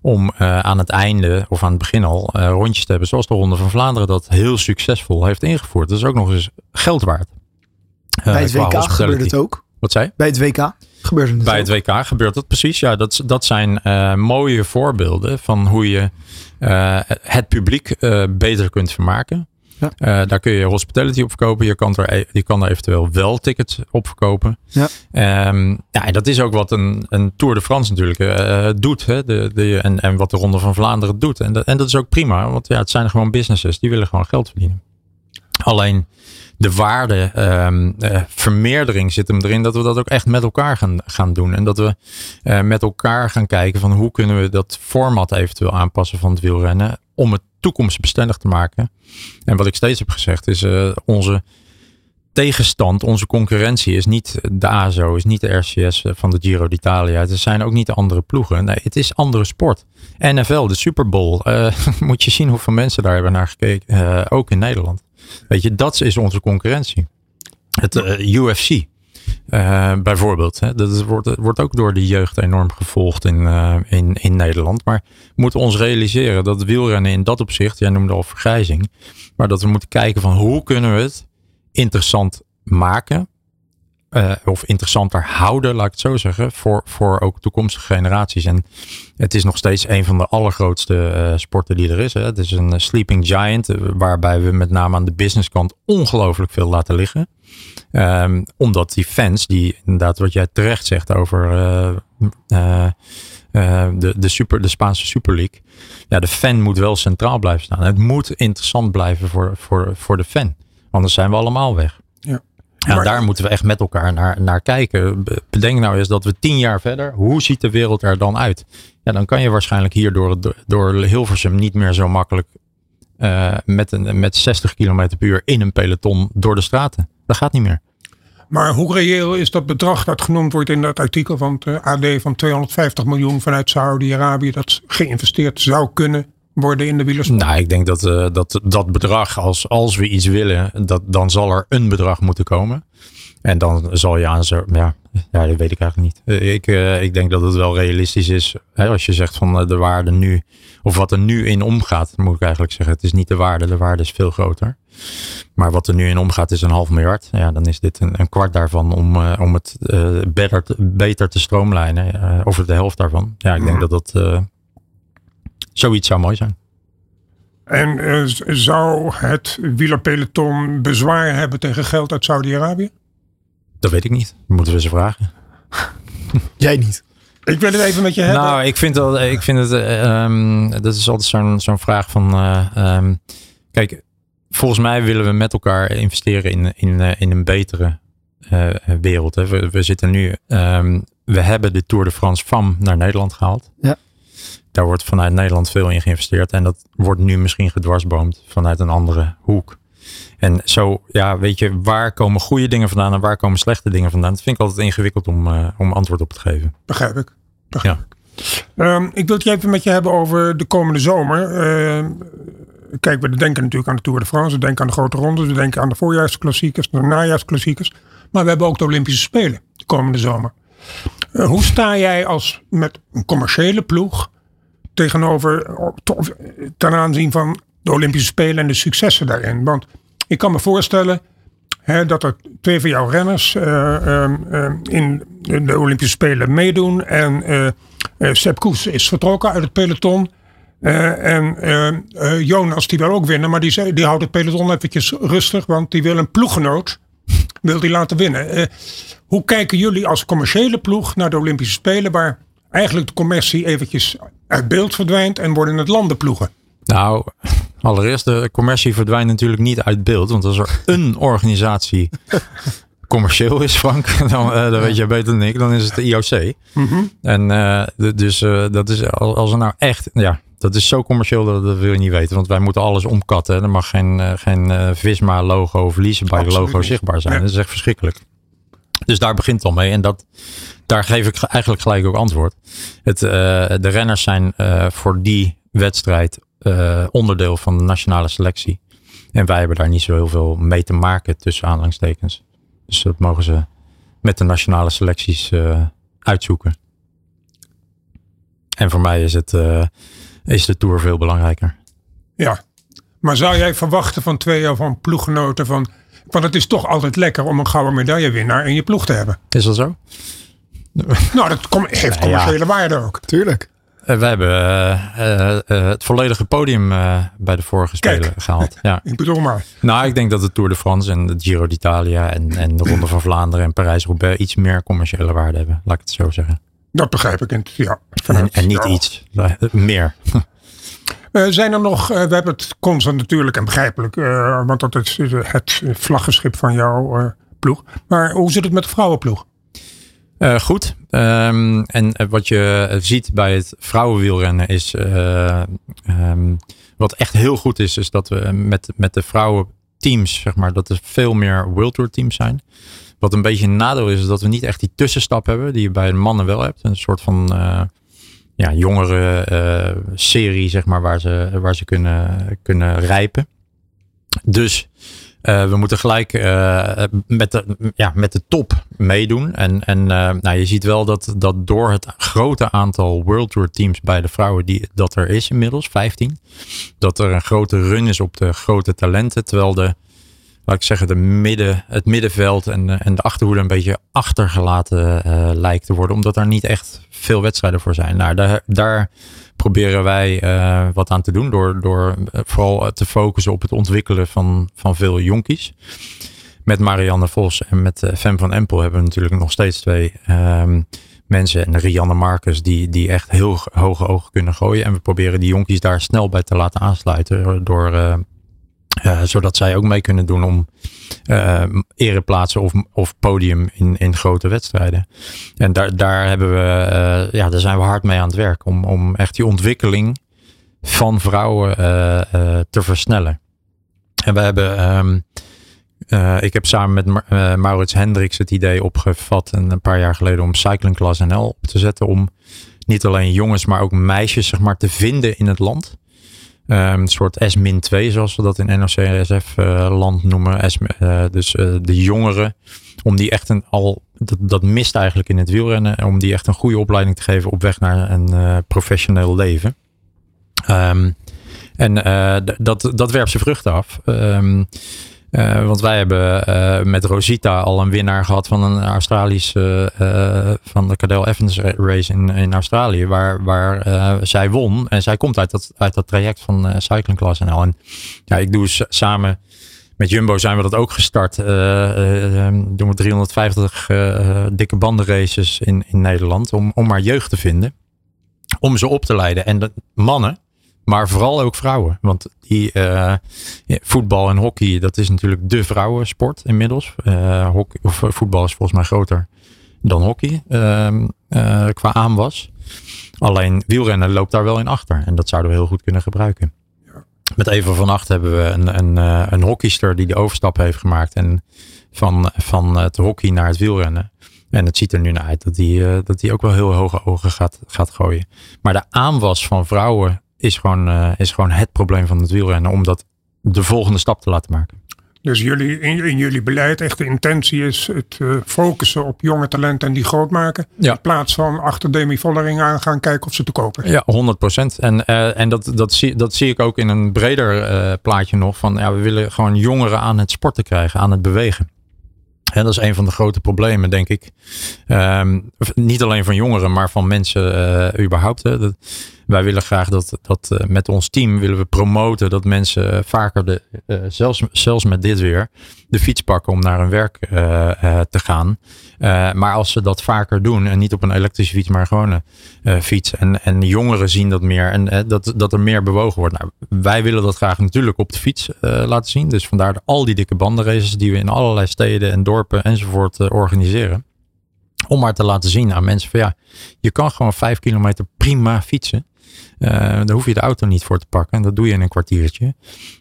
om uh, aan het einde of aan het begin al uh, rondjes te hebben. Zoals de Ronde van Vlaanderen dat heel succesvol heeft ingevoerd. Dat is ook nog eens geld waard. Uh, Bij het WK gebeurt het ook. Wat zei Bij het WK gebeurt het Bij het WK gebeurt dat precies. Ja, dat, dat zijn uh, mooie voorbeelden van hoe je uh, het publiek uh, beter kunt vermaken. Ja. daar kun je hospitality op verkopen. Je kan, er, e-, je kan er eventueel wel tickets op verkopen. Ja. Um, ja, en dat is ook wat een, een Tour de France natuurlijk doet. Hè? De, de, en, en wat de Ronde van Vlaanderen doet. En dat, en dat is ook prima. Want ja, het zijn gewoon businesses. Die willen gewoon geld verdienen. Alleen de waarde um, uh, vermeerdering zit hem erin dat we dat ook echt met elkaar gaan, gaan doen. En dat we uh, met elkaar gaan kijken van hoe kunnen we dat format eventueel aanpassen van het wielrennen om het toekomstbestendig te maken. En wat ik steeds heb gezegd is uh, onze tegenstand, onze concurrentie is niet de ASO, is niet de RCS van de Giro d'Italia. Het zijn ook niet de andere ploegen. Nee, het is andere sport. NFL, de Super Bowl. moet je zien hoeveel mensen daar hebben naar gekeken. ook in Nederland. Weet je, dat is onze concurrentie. Het eh, UFC. Eh, bijvoorbeeld. Hè. Dat wordt, wordt ook door de jeugd enorm gevolgd in, uh, in, in Nederland. Maar we moeten ons realiseren dat wielrennen in dat opzicht, jij noemde al vergrijzing, maar dat we moeten kijken van hoe kunnen we het interessant maken uh, of interessanter houden, laat ik het zo zeggen, voor, voor ook toekomstige generaties. En het is nog steeds een van de allergrootste sporten die er is. Hè. Het is een sleeping giant, waarbij we met name aan de businesskant ongelooflijk veel laten liggen. Um, omdat die fans, die inderdaad wat jij terecht zegt over uh, de, de, super, de Spaanse Super League. Ja, de fan moet wel centraal blijven staan. Het moet interessant blijven voor, voor, voor de fan. Anders zijn we allemaal weg. Ja. Ja, daar moeten we echt met elkaar naar, naar kijken. Bedenk nou eens dat we tien jaar verder, hoe ziet de wereld er dan uit? Ja, dan kan je waarschijnlijk hier door, door Hilversum niet meer zo makkelijk uh, met, een, met 60 km per uur in een peloton door de straten. Dat gaat niet meer. Maar hoe reëel is dat bedrag dat genoemd wordt in dat artikel van het eh, AD van 250 miljoen vanuit Saudi-Arabië dat geïnvesteerd zou kunnen worden in de wielersport? Nou, ik denk dat, uh, dat dat bedrag, als, als we iets willen, dat, dan zal er een bedrag moeten komen. En dan zal je aan zo, ja, ja, dat weet ik eigenlijk niet. Eh, ik, uh, ik denk dat het wel realistisch is. Hè, als je zegt van de waarde nu, of wat er nu in omgaat, moet ik eigenlijk zeggen. Het is niet de waarde, de waarde is veel groter. Maar wat er nu in omgaat is een half miljard. Ja, dan is dit een, een kwart daarvan om, uh, om het beter, te, beter te stroomlijnen. over de helft daarvan. Ja, ik denk dat dat Zoiets zou mooi zijn. En uh, zou het wielerpeloton bezwaar hebben tegen geld uit Saudi-Arabië? Dat weet ik niet. moeten we ze vragen. Jij niet. Ik wil het even met je hebben. Nou, ik vind, dat, ik vind het. Um, dat is altijd zo'n zo'n vraag van. Uh, um, kijk, volgens mij willen we met elkaar investeren in, in, uh, in een betere wereld. Hè. We, we, zitten nu. Um, we hebben de Tour de France van naar Nederland gehaald. Ja daar wordt vanuit Nederland veel in geïnvesteerd. En dat wordt nu misschien gedwarsboomd vanuit een andere hoek. En zo, ja, weet je, waar komen goede dingen vandaan en waar komen slechte dingen vandaan? Dat vind ik altijd ingewikkeld om, uh, om antwoord op te geven. Begrijp ik. Begrijp ja. Um, ik wil het even met je hebben over de komende zomer. Uh, kijk, we denken natuurlijk aan de Tour de France, we denken aan de grote rondes, we denken aan de voorjaarsklassiekers, de najaarsklassiekers. Maar we hebben ook de Olympische Spelen de komende zomer. Uh, hoe sta jij als met een commerciële ploeg tegenover, ten aanzien van de Olympische Spelen en de successen daarin. Want ik kan me voorstellen hè, dat er twee van jouw renners uh, uh, in de Olympische Spelen meedoen. En uh, Sepp Koes is vertrokken uit het peloton. En Jonas die wil ook winnen, maar die, die houdt het peloton eventjes rustig, want die wil een ploeggenoot wil die laten winnen. hoe kijken jullie als commerciële ploeg naar de Olympische Spelen, waar eigenlijk de commercie eventjes uit beeld verdwijnt en worden het landenploegen? Nou, allereerst, de commercie verdwijnt natuurlijk niet uit beeld. Want als er een organisatie commercieel is, Frank, dan, uh, weet je beter dan ik, dan is het de IOC. Mhm. En uh, dus uh, dat is, als er nou echt, ja, dat is zo commercieel dat, dat wil je niet weten. Want wij moeten alles omkatten. Er mag geen, geen Visma-logo of Leasebike-logo zichtbaar zijn. Dat is echt verschrikkelijk. Dus daar begint het al mee. En dat, daar geef ik eigenlijk gelijk ook antwoord. Het, de renners zijn voor die wedstrijd onderdeel van de nationale selectie. En wij hebben daar niet zo heel veel mee te maken tussen aanhalingstekens. Dus dat mogen ze met de nationale selecties uitzoeken. En voor mij is, het, is de Tour veel belangrijker. Ja, maar zou jij verwachten van twee jaar van ploeggenoten van... Want het is toch altijd lekker om een gouden medaillewinnaar in je ploeg te hebben. Is dat zo? nou, dat heeft commerciële waarde ook. Tuurlijk. Uh, we hebben uh, uh, het volledige podium bij de vorige Spelen gehaald. Ja. Ik bedoel maar. Nou, ik denk dat de Tour de France en de Giro d'Italia en, en de Ronde van Vlaanderen en Parijs-Roubaix iets meer commerciële waarde hebben. Laat ik het zo zeggen. Dat begrijp ik. Ja, en, en niet iets, meer. zijn er nog, we hebben het constant natuurlijk en begrijpelijk, want dat is het vlaggenschip van jouw ploeg. Maar hoe zit het met de vrouwenploeg? Uh, goed. Um, en eh, wat je ziet bij het vrouwenwielrennen is. Uh, um, wat echt heel goed is, is dat we met, met de vrouwenteams, zeg maar, dat er veel meer World Tour teams zijn. Wat een beetje een nadeel is, is dat we niet echt die tussenstap hebben, die je bij de mannen wel hebt. Een soort van ja, jongere serie, zeg maar, waar ze, waar ze kunnen, kunnen rijpen. Dus uh, we moeten gelijk uh, met, de, ja, met de top meedoen. En, en uh, nou, je ziet wel dat, dat door het grote aantal World Tour teams bij de vrouwen die, dat er is inmiddels, 15, dat er een grote run is op de grote talenten. Terwijl de, laat ik zeggen, de midden, het middenveld en, en de achterhoede een beetje achtergelaten lijkt te worden. Omdat daar niet echt veel wedstrijden voor zijn. Nou, daar, daar proberen wij uh, wat aan te doen door, door eh, vooral te focussen op het ontwikkelen van, van veel jonkies. Met Marianne Vos en met Fem van Empel hebben we natuurlijk nog steeds twee um, mensen. En Rianne Marcus die, die echt heel hoge ogen kunnen gooien. En we proberen die jonkies daar snel bij te laten aansluiten door, zodat zij ook mee kunnen doen om ereplaatsen of, of podium in, in grote wedstrijden. En daar, daar, hebben we, ja, daar zijn we hard mee aan het werk. Om, om echt die ontwikkeling van vrouwen te versnellen. En we hebben ehm, uh, ik heb samen met uh, Maurits Hendricks het idee opgevat een, een paar jaar geleden om Cycling Class NL op te zetten. Om niet alleen jongens, maar ook meisjes zeg maar, te vinden in het land. Um, een soort S-2, zoals we dat in NOC-NSF-land uh, noemen. S, dus de jongeren. Om die echt een, al, dat, dat mist eigenlijk in het wielrennen. Om die echt een goede opleiding te geven op weg naar een professioneel leven. Um, en dat, dat werpt zijn vruchten af. Um, uh, want wij hebben uh, met Rosita al een winnaar gehad van een Australische, uh, van de Cadel Evans race in, Australië, waar, waar zij won. En zij komt uit dat, uit dat traject van Cycling Class NL. En ja, ik doe samen met Jumbo zijn we dat ook gestart. doen we 350 dikke bandenraces in, in Nederland om, om maar jeugd te vinden. Om ze op te leiden. En de mannen, maar vooral ook vrouwen. Want die uh, voetbal en hockey, dat is natuurlijk de vrouwensport inmiddels. Uh, hockey, of voetbal is volgens mij groter dan hockey uh, qua aanwas. Alleen wielrennen loopt daar wel in achter. En dat zouden we heel goed kunnen gebruiken. Met Eva van Acht hebben we een, een, een hockeyster die de overstap heeft gemaakt. En van, van het hockey naar het wielrennen. En het ziet er nu naar uit dat hij dat die ook wel heel hoge ogen gaat, gaat gooien. Maar de aanwas van vrouwen is gewoon, uh, is gewoon het probleem van het wielrennen. Om dat de volgende stap te laten maken. Dus jullie, in, in jullie beleid, echt de intentie is het uh, focussen op jonge talenten en die groot maken. Ja. In plaats van achter Demi Vollering aan gaan kijken of ze te kopen Ja, 100 procent. En, uh, en dat, dat, zie, dat zie ik ook in een breder plaatje nog. Van ja, we willen gewoon jongeren aan het sporten krijgen, aan het bewegen. En dat is een van de grote problemen, denk ik. Um, niet alleen van jongeren, maar van mensen uh, überhaupt. Hè. Dat, wij willen graag dat, dat uh, met ons team willen we promoten dat mensen vaker, de, uh, zelfs, zelfs met dit weer, de fiets pakken om naar hun werk te gaan. maar als ze dat vaker doen en niet op een elektrische fiets, maar gewoon een fiets. En, en jongeren zien dat meer en dat, dat er meer bewogen wordt. Nou, wij willen dat graag natuurlijk op de fiets laten zien. Dus vandaar al die dikke bandenraces die we in allerlei steden en dorpen enzovoort organiseren. Om maar te laten zien aan mensen van ja, je kan gewoon vijf kilometer prima fietsen. Uh, daar hoef je de auto niet voor te pakken. En dat doe je in een kwartiertje.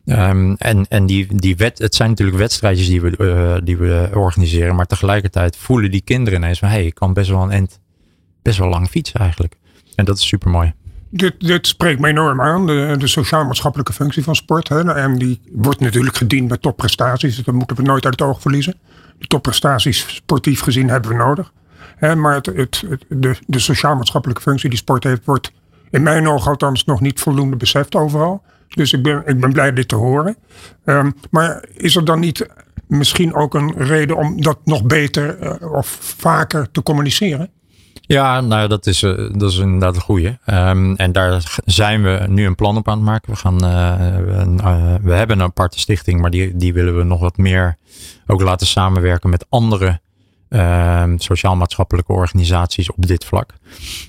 Um, en en die, die wet, het zijn natuurlijk wedstrijdjes die we, uh, die we organiseren. Maar tegelijkertijd voelen die kinderen ineens van... hé, hey, ik kan best wel een end, best wel lang fietsen eigenlijk. En dat is super mooi. Dit, dit spreekt me enorm aan, de, de sociaal-maatschappelijke functie van sport. Hè. En die wordt natuurlijk gediend met topprestaties. Dat moeten we nooit uit het oog verliezen. De topprestaties sportief gezien hebben we nodig. Hè, maar het, het, de, de sociaal-maatschappelijke functie die sport heeft, wordt in mijn ogen althans nog niet voldoende beseft overal. Dus ik ben, ik ben blij dit te horen. Um, maar is er dan niet misschien ook een reden om dat nog beter uh, of vaker te communiceren? Ja, nou dat is, uh, dat is inderdaad een goede. Um, en daar zijn we nu een plan op aan het maken. We, gaan, uh, we hebben een aparte stichting, maar die, die willen we nog wat meer ook laten samenwerken met andere uh, sociaal-maatschappelijke organisaties op dit vlak.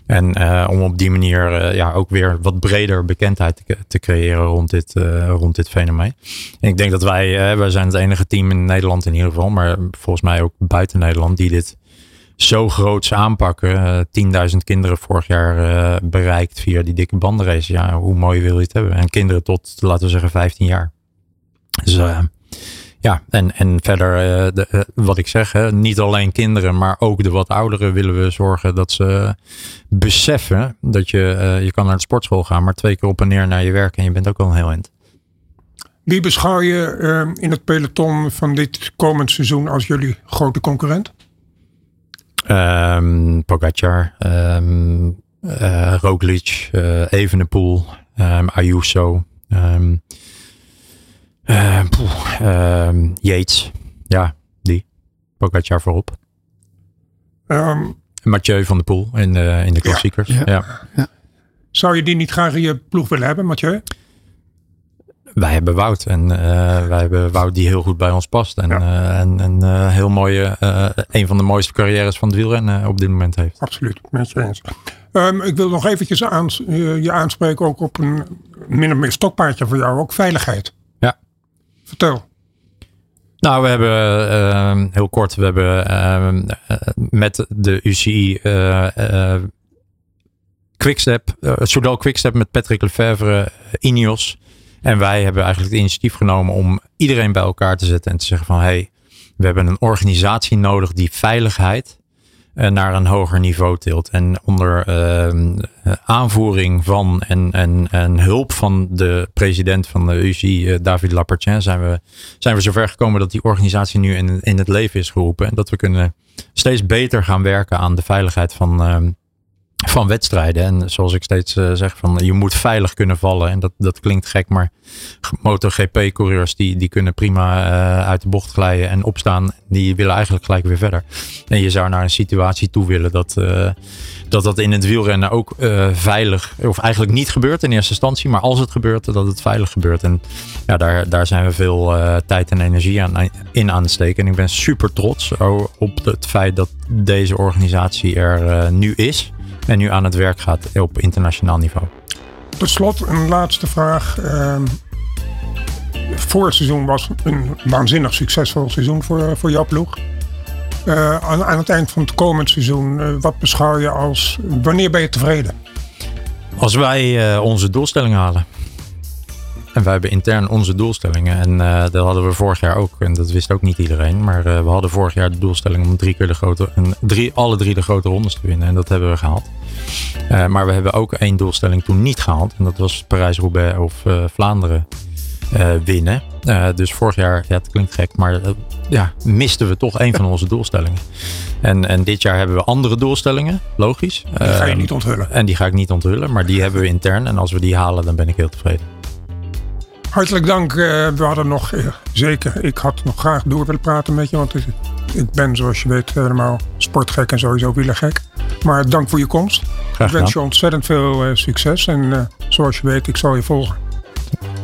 En uh, om op die manier uh, ja, ook weer wat breder bekendheid te, te creëren rond dit, uh, rond dit fenomeen. En ik denk dat wij, wij zijn het enige team in Nederland in ieder geval, maar volgens mij ook buiten Nederland, die dit zo groots aanpakken. 10.000 kinderen vorig jaar bereikt via die dikke bandenrace. Ja, hoe mooi wil je het hebben? En kinderen tot, laten we zeggen, 15 jaar. Dus ja, en, en verder, uh, de, uh, wat ik zeg, hè, niet alleen kinderen, maar ook de wat ouderen willen we zorgen dat ze beseffen dat je, uh, je kan naar de sportschool gaan, maar twee keer op en neer naar je werk en je bent ook al een heel eind. Wie beschouw je in het peloton van dit komend seizoen als jullie grote concurrent? Um, Pogacar, um, Roglic, Evenepoel, um, Ayuso. Um, uh, poeh, uh, Yates. Ja, die. Pogacar voorop. Um, Mathieu van der Poel in de, in de klassiekers. Ja, ja. ja, Zou je die niet graag in je ploeg willen hebben, Mathieu? Wij hebben Wout. En uh, wij hebben Wout die heel goed bij ons past. En, ja. en, en heel mooie, een van de mooiste carrières van het wielrennen op dit moment heeft. Absoluut, met je eens. Um, ik wil nog eventjes aan, je aanspreken ook op een min of meer stokpaardje voor jou, ook veiligheid. Vertel. Nou, we hebben ehm, heel kort, we hebben ehm, met de UCI uh, Quickstep, zowel Quickstep met Patrick Lefevre, Ineos. En wij hebben eigenlijk het initiatief genomen om iedereen bij elkaar te zetten en te zeggen van hé, hey, we hebben een organisatie nodig die veiligheid uh, naar een hoger niveau tilt. En onder uh, aanvoering van en, en, en hulp van de president van de UCI, uh, David Lapertin, zijn we, zijn we zover gekomen dat die organisatie nu in, in het leven is geroepen. En dat we kunnen steeds beter gaan werken aan de veiligheid van, ehm, van wedstrijden. En zoals ik steeds uh, zeg, van je moet veilig kunnen vallen. En dat, dat klinkt gek, maar MotoGP-coureurs die, die kunnen prima uh, uit de bocht glijden en opstaan. Die willen eigenlijk gelijk weer verder. En je zou naar een situatie toe willen dat uh, dat, dat in het wielrennen ook veilig, of eigenlijk niet gebeurt in eerste instantie. Maar als het gebeurt, dat het veilig gebeurt. En ja, daar, daar zijn we veel tijd en energie aan, in aan het steken. En ik ben super trots op het feit dat deze organisatie er nu is en nu aan het werk gaat op internationaal niveau. Tot slot een laatste vraag. Uh, het seizoen was een waanzinnig succesvol seizoen voor, voor jouw ploeg. Uh, aan, aan, het eind van het komend seizoen, uh, wat beschouw je als. Wanneer ben je tevreden? Als wij onze doelstelling halen. En wij hebben intern onze doelstellingen. En uh, dat hadden we vorig jaar ook. En dat wist ook niet iedereen. Maar uh, we hadden vorig jaar de doelstelling om drie keer de grote, en drie, alle drie de grote rondes te winnen. En dat hebben we gehaald. Uh, maar we hebben ook één doelstelling toen niet gehaald. En dat was Parijs-Roubaix of Vlaanderen winnen. dus vorig jaar, ja, het klinkt gek, maar ja, misten we toch één van onze doelstellingen. En, en dit jaar hebben we andere doelstellingen, logisch. Die ga je niet onthullen. En die ga ik niet onthullen, maar die hebben we intern. En als we die halen, dan ben ik heel tevreden. Hartelijk dank. we hadden nog, zeker, ik had nog graag door willen praten met je. Want ik ben, zoals je weet, helemaal sportgek en sowieso wielergek. Maar dank voor je komst. Graag ik wens je ontzettend veel uh, succes. En zoals je weet, ik zal je volgen.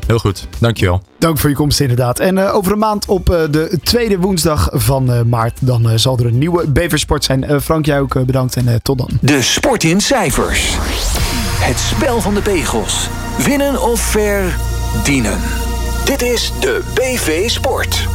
Heel goed, dankjewel. Dank voor je komst inderdaad. En uh, over een maand op de tweede woensdag van maart... dan zal er een nieuwe Beversport zijn. Frank, jij ook bedankt en tot dan. De Sport in Cijfers. Het spel van de pegels. Winnen of verdienen. Dit is de BV Sport.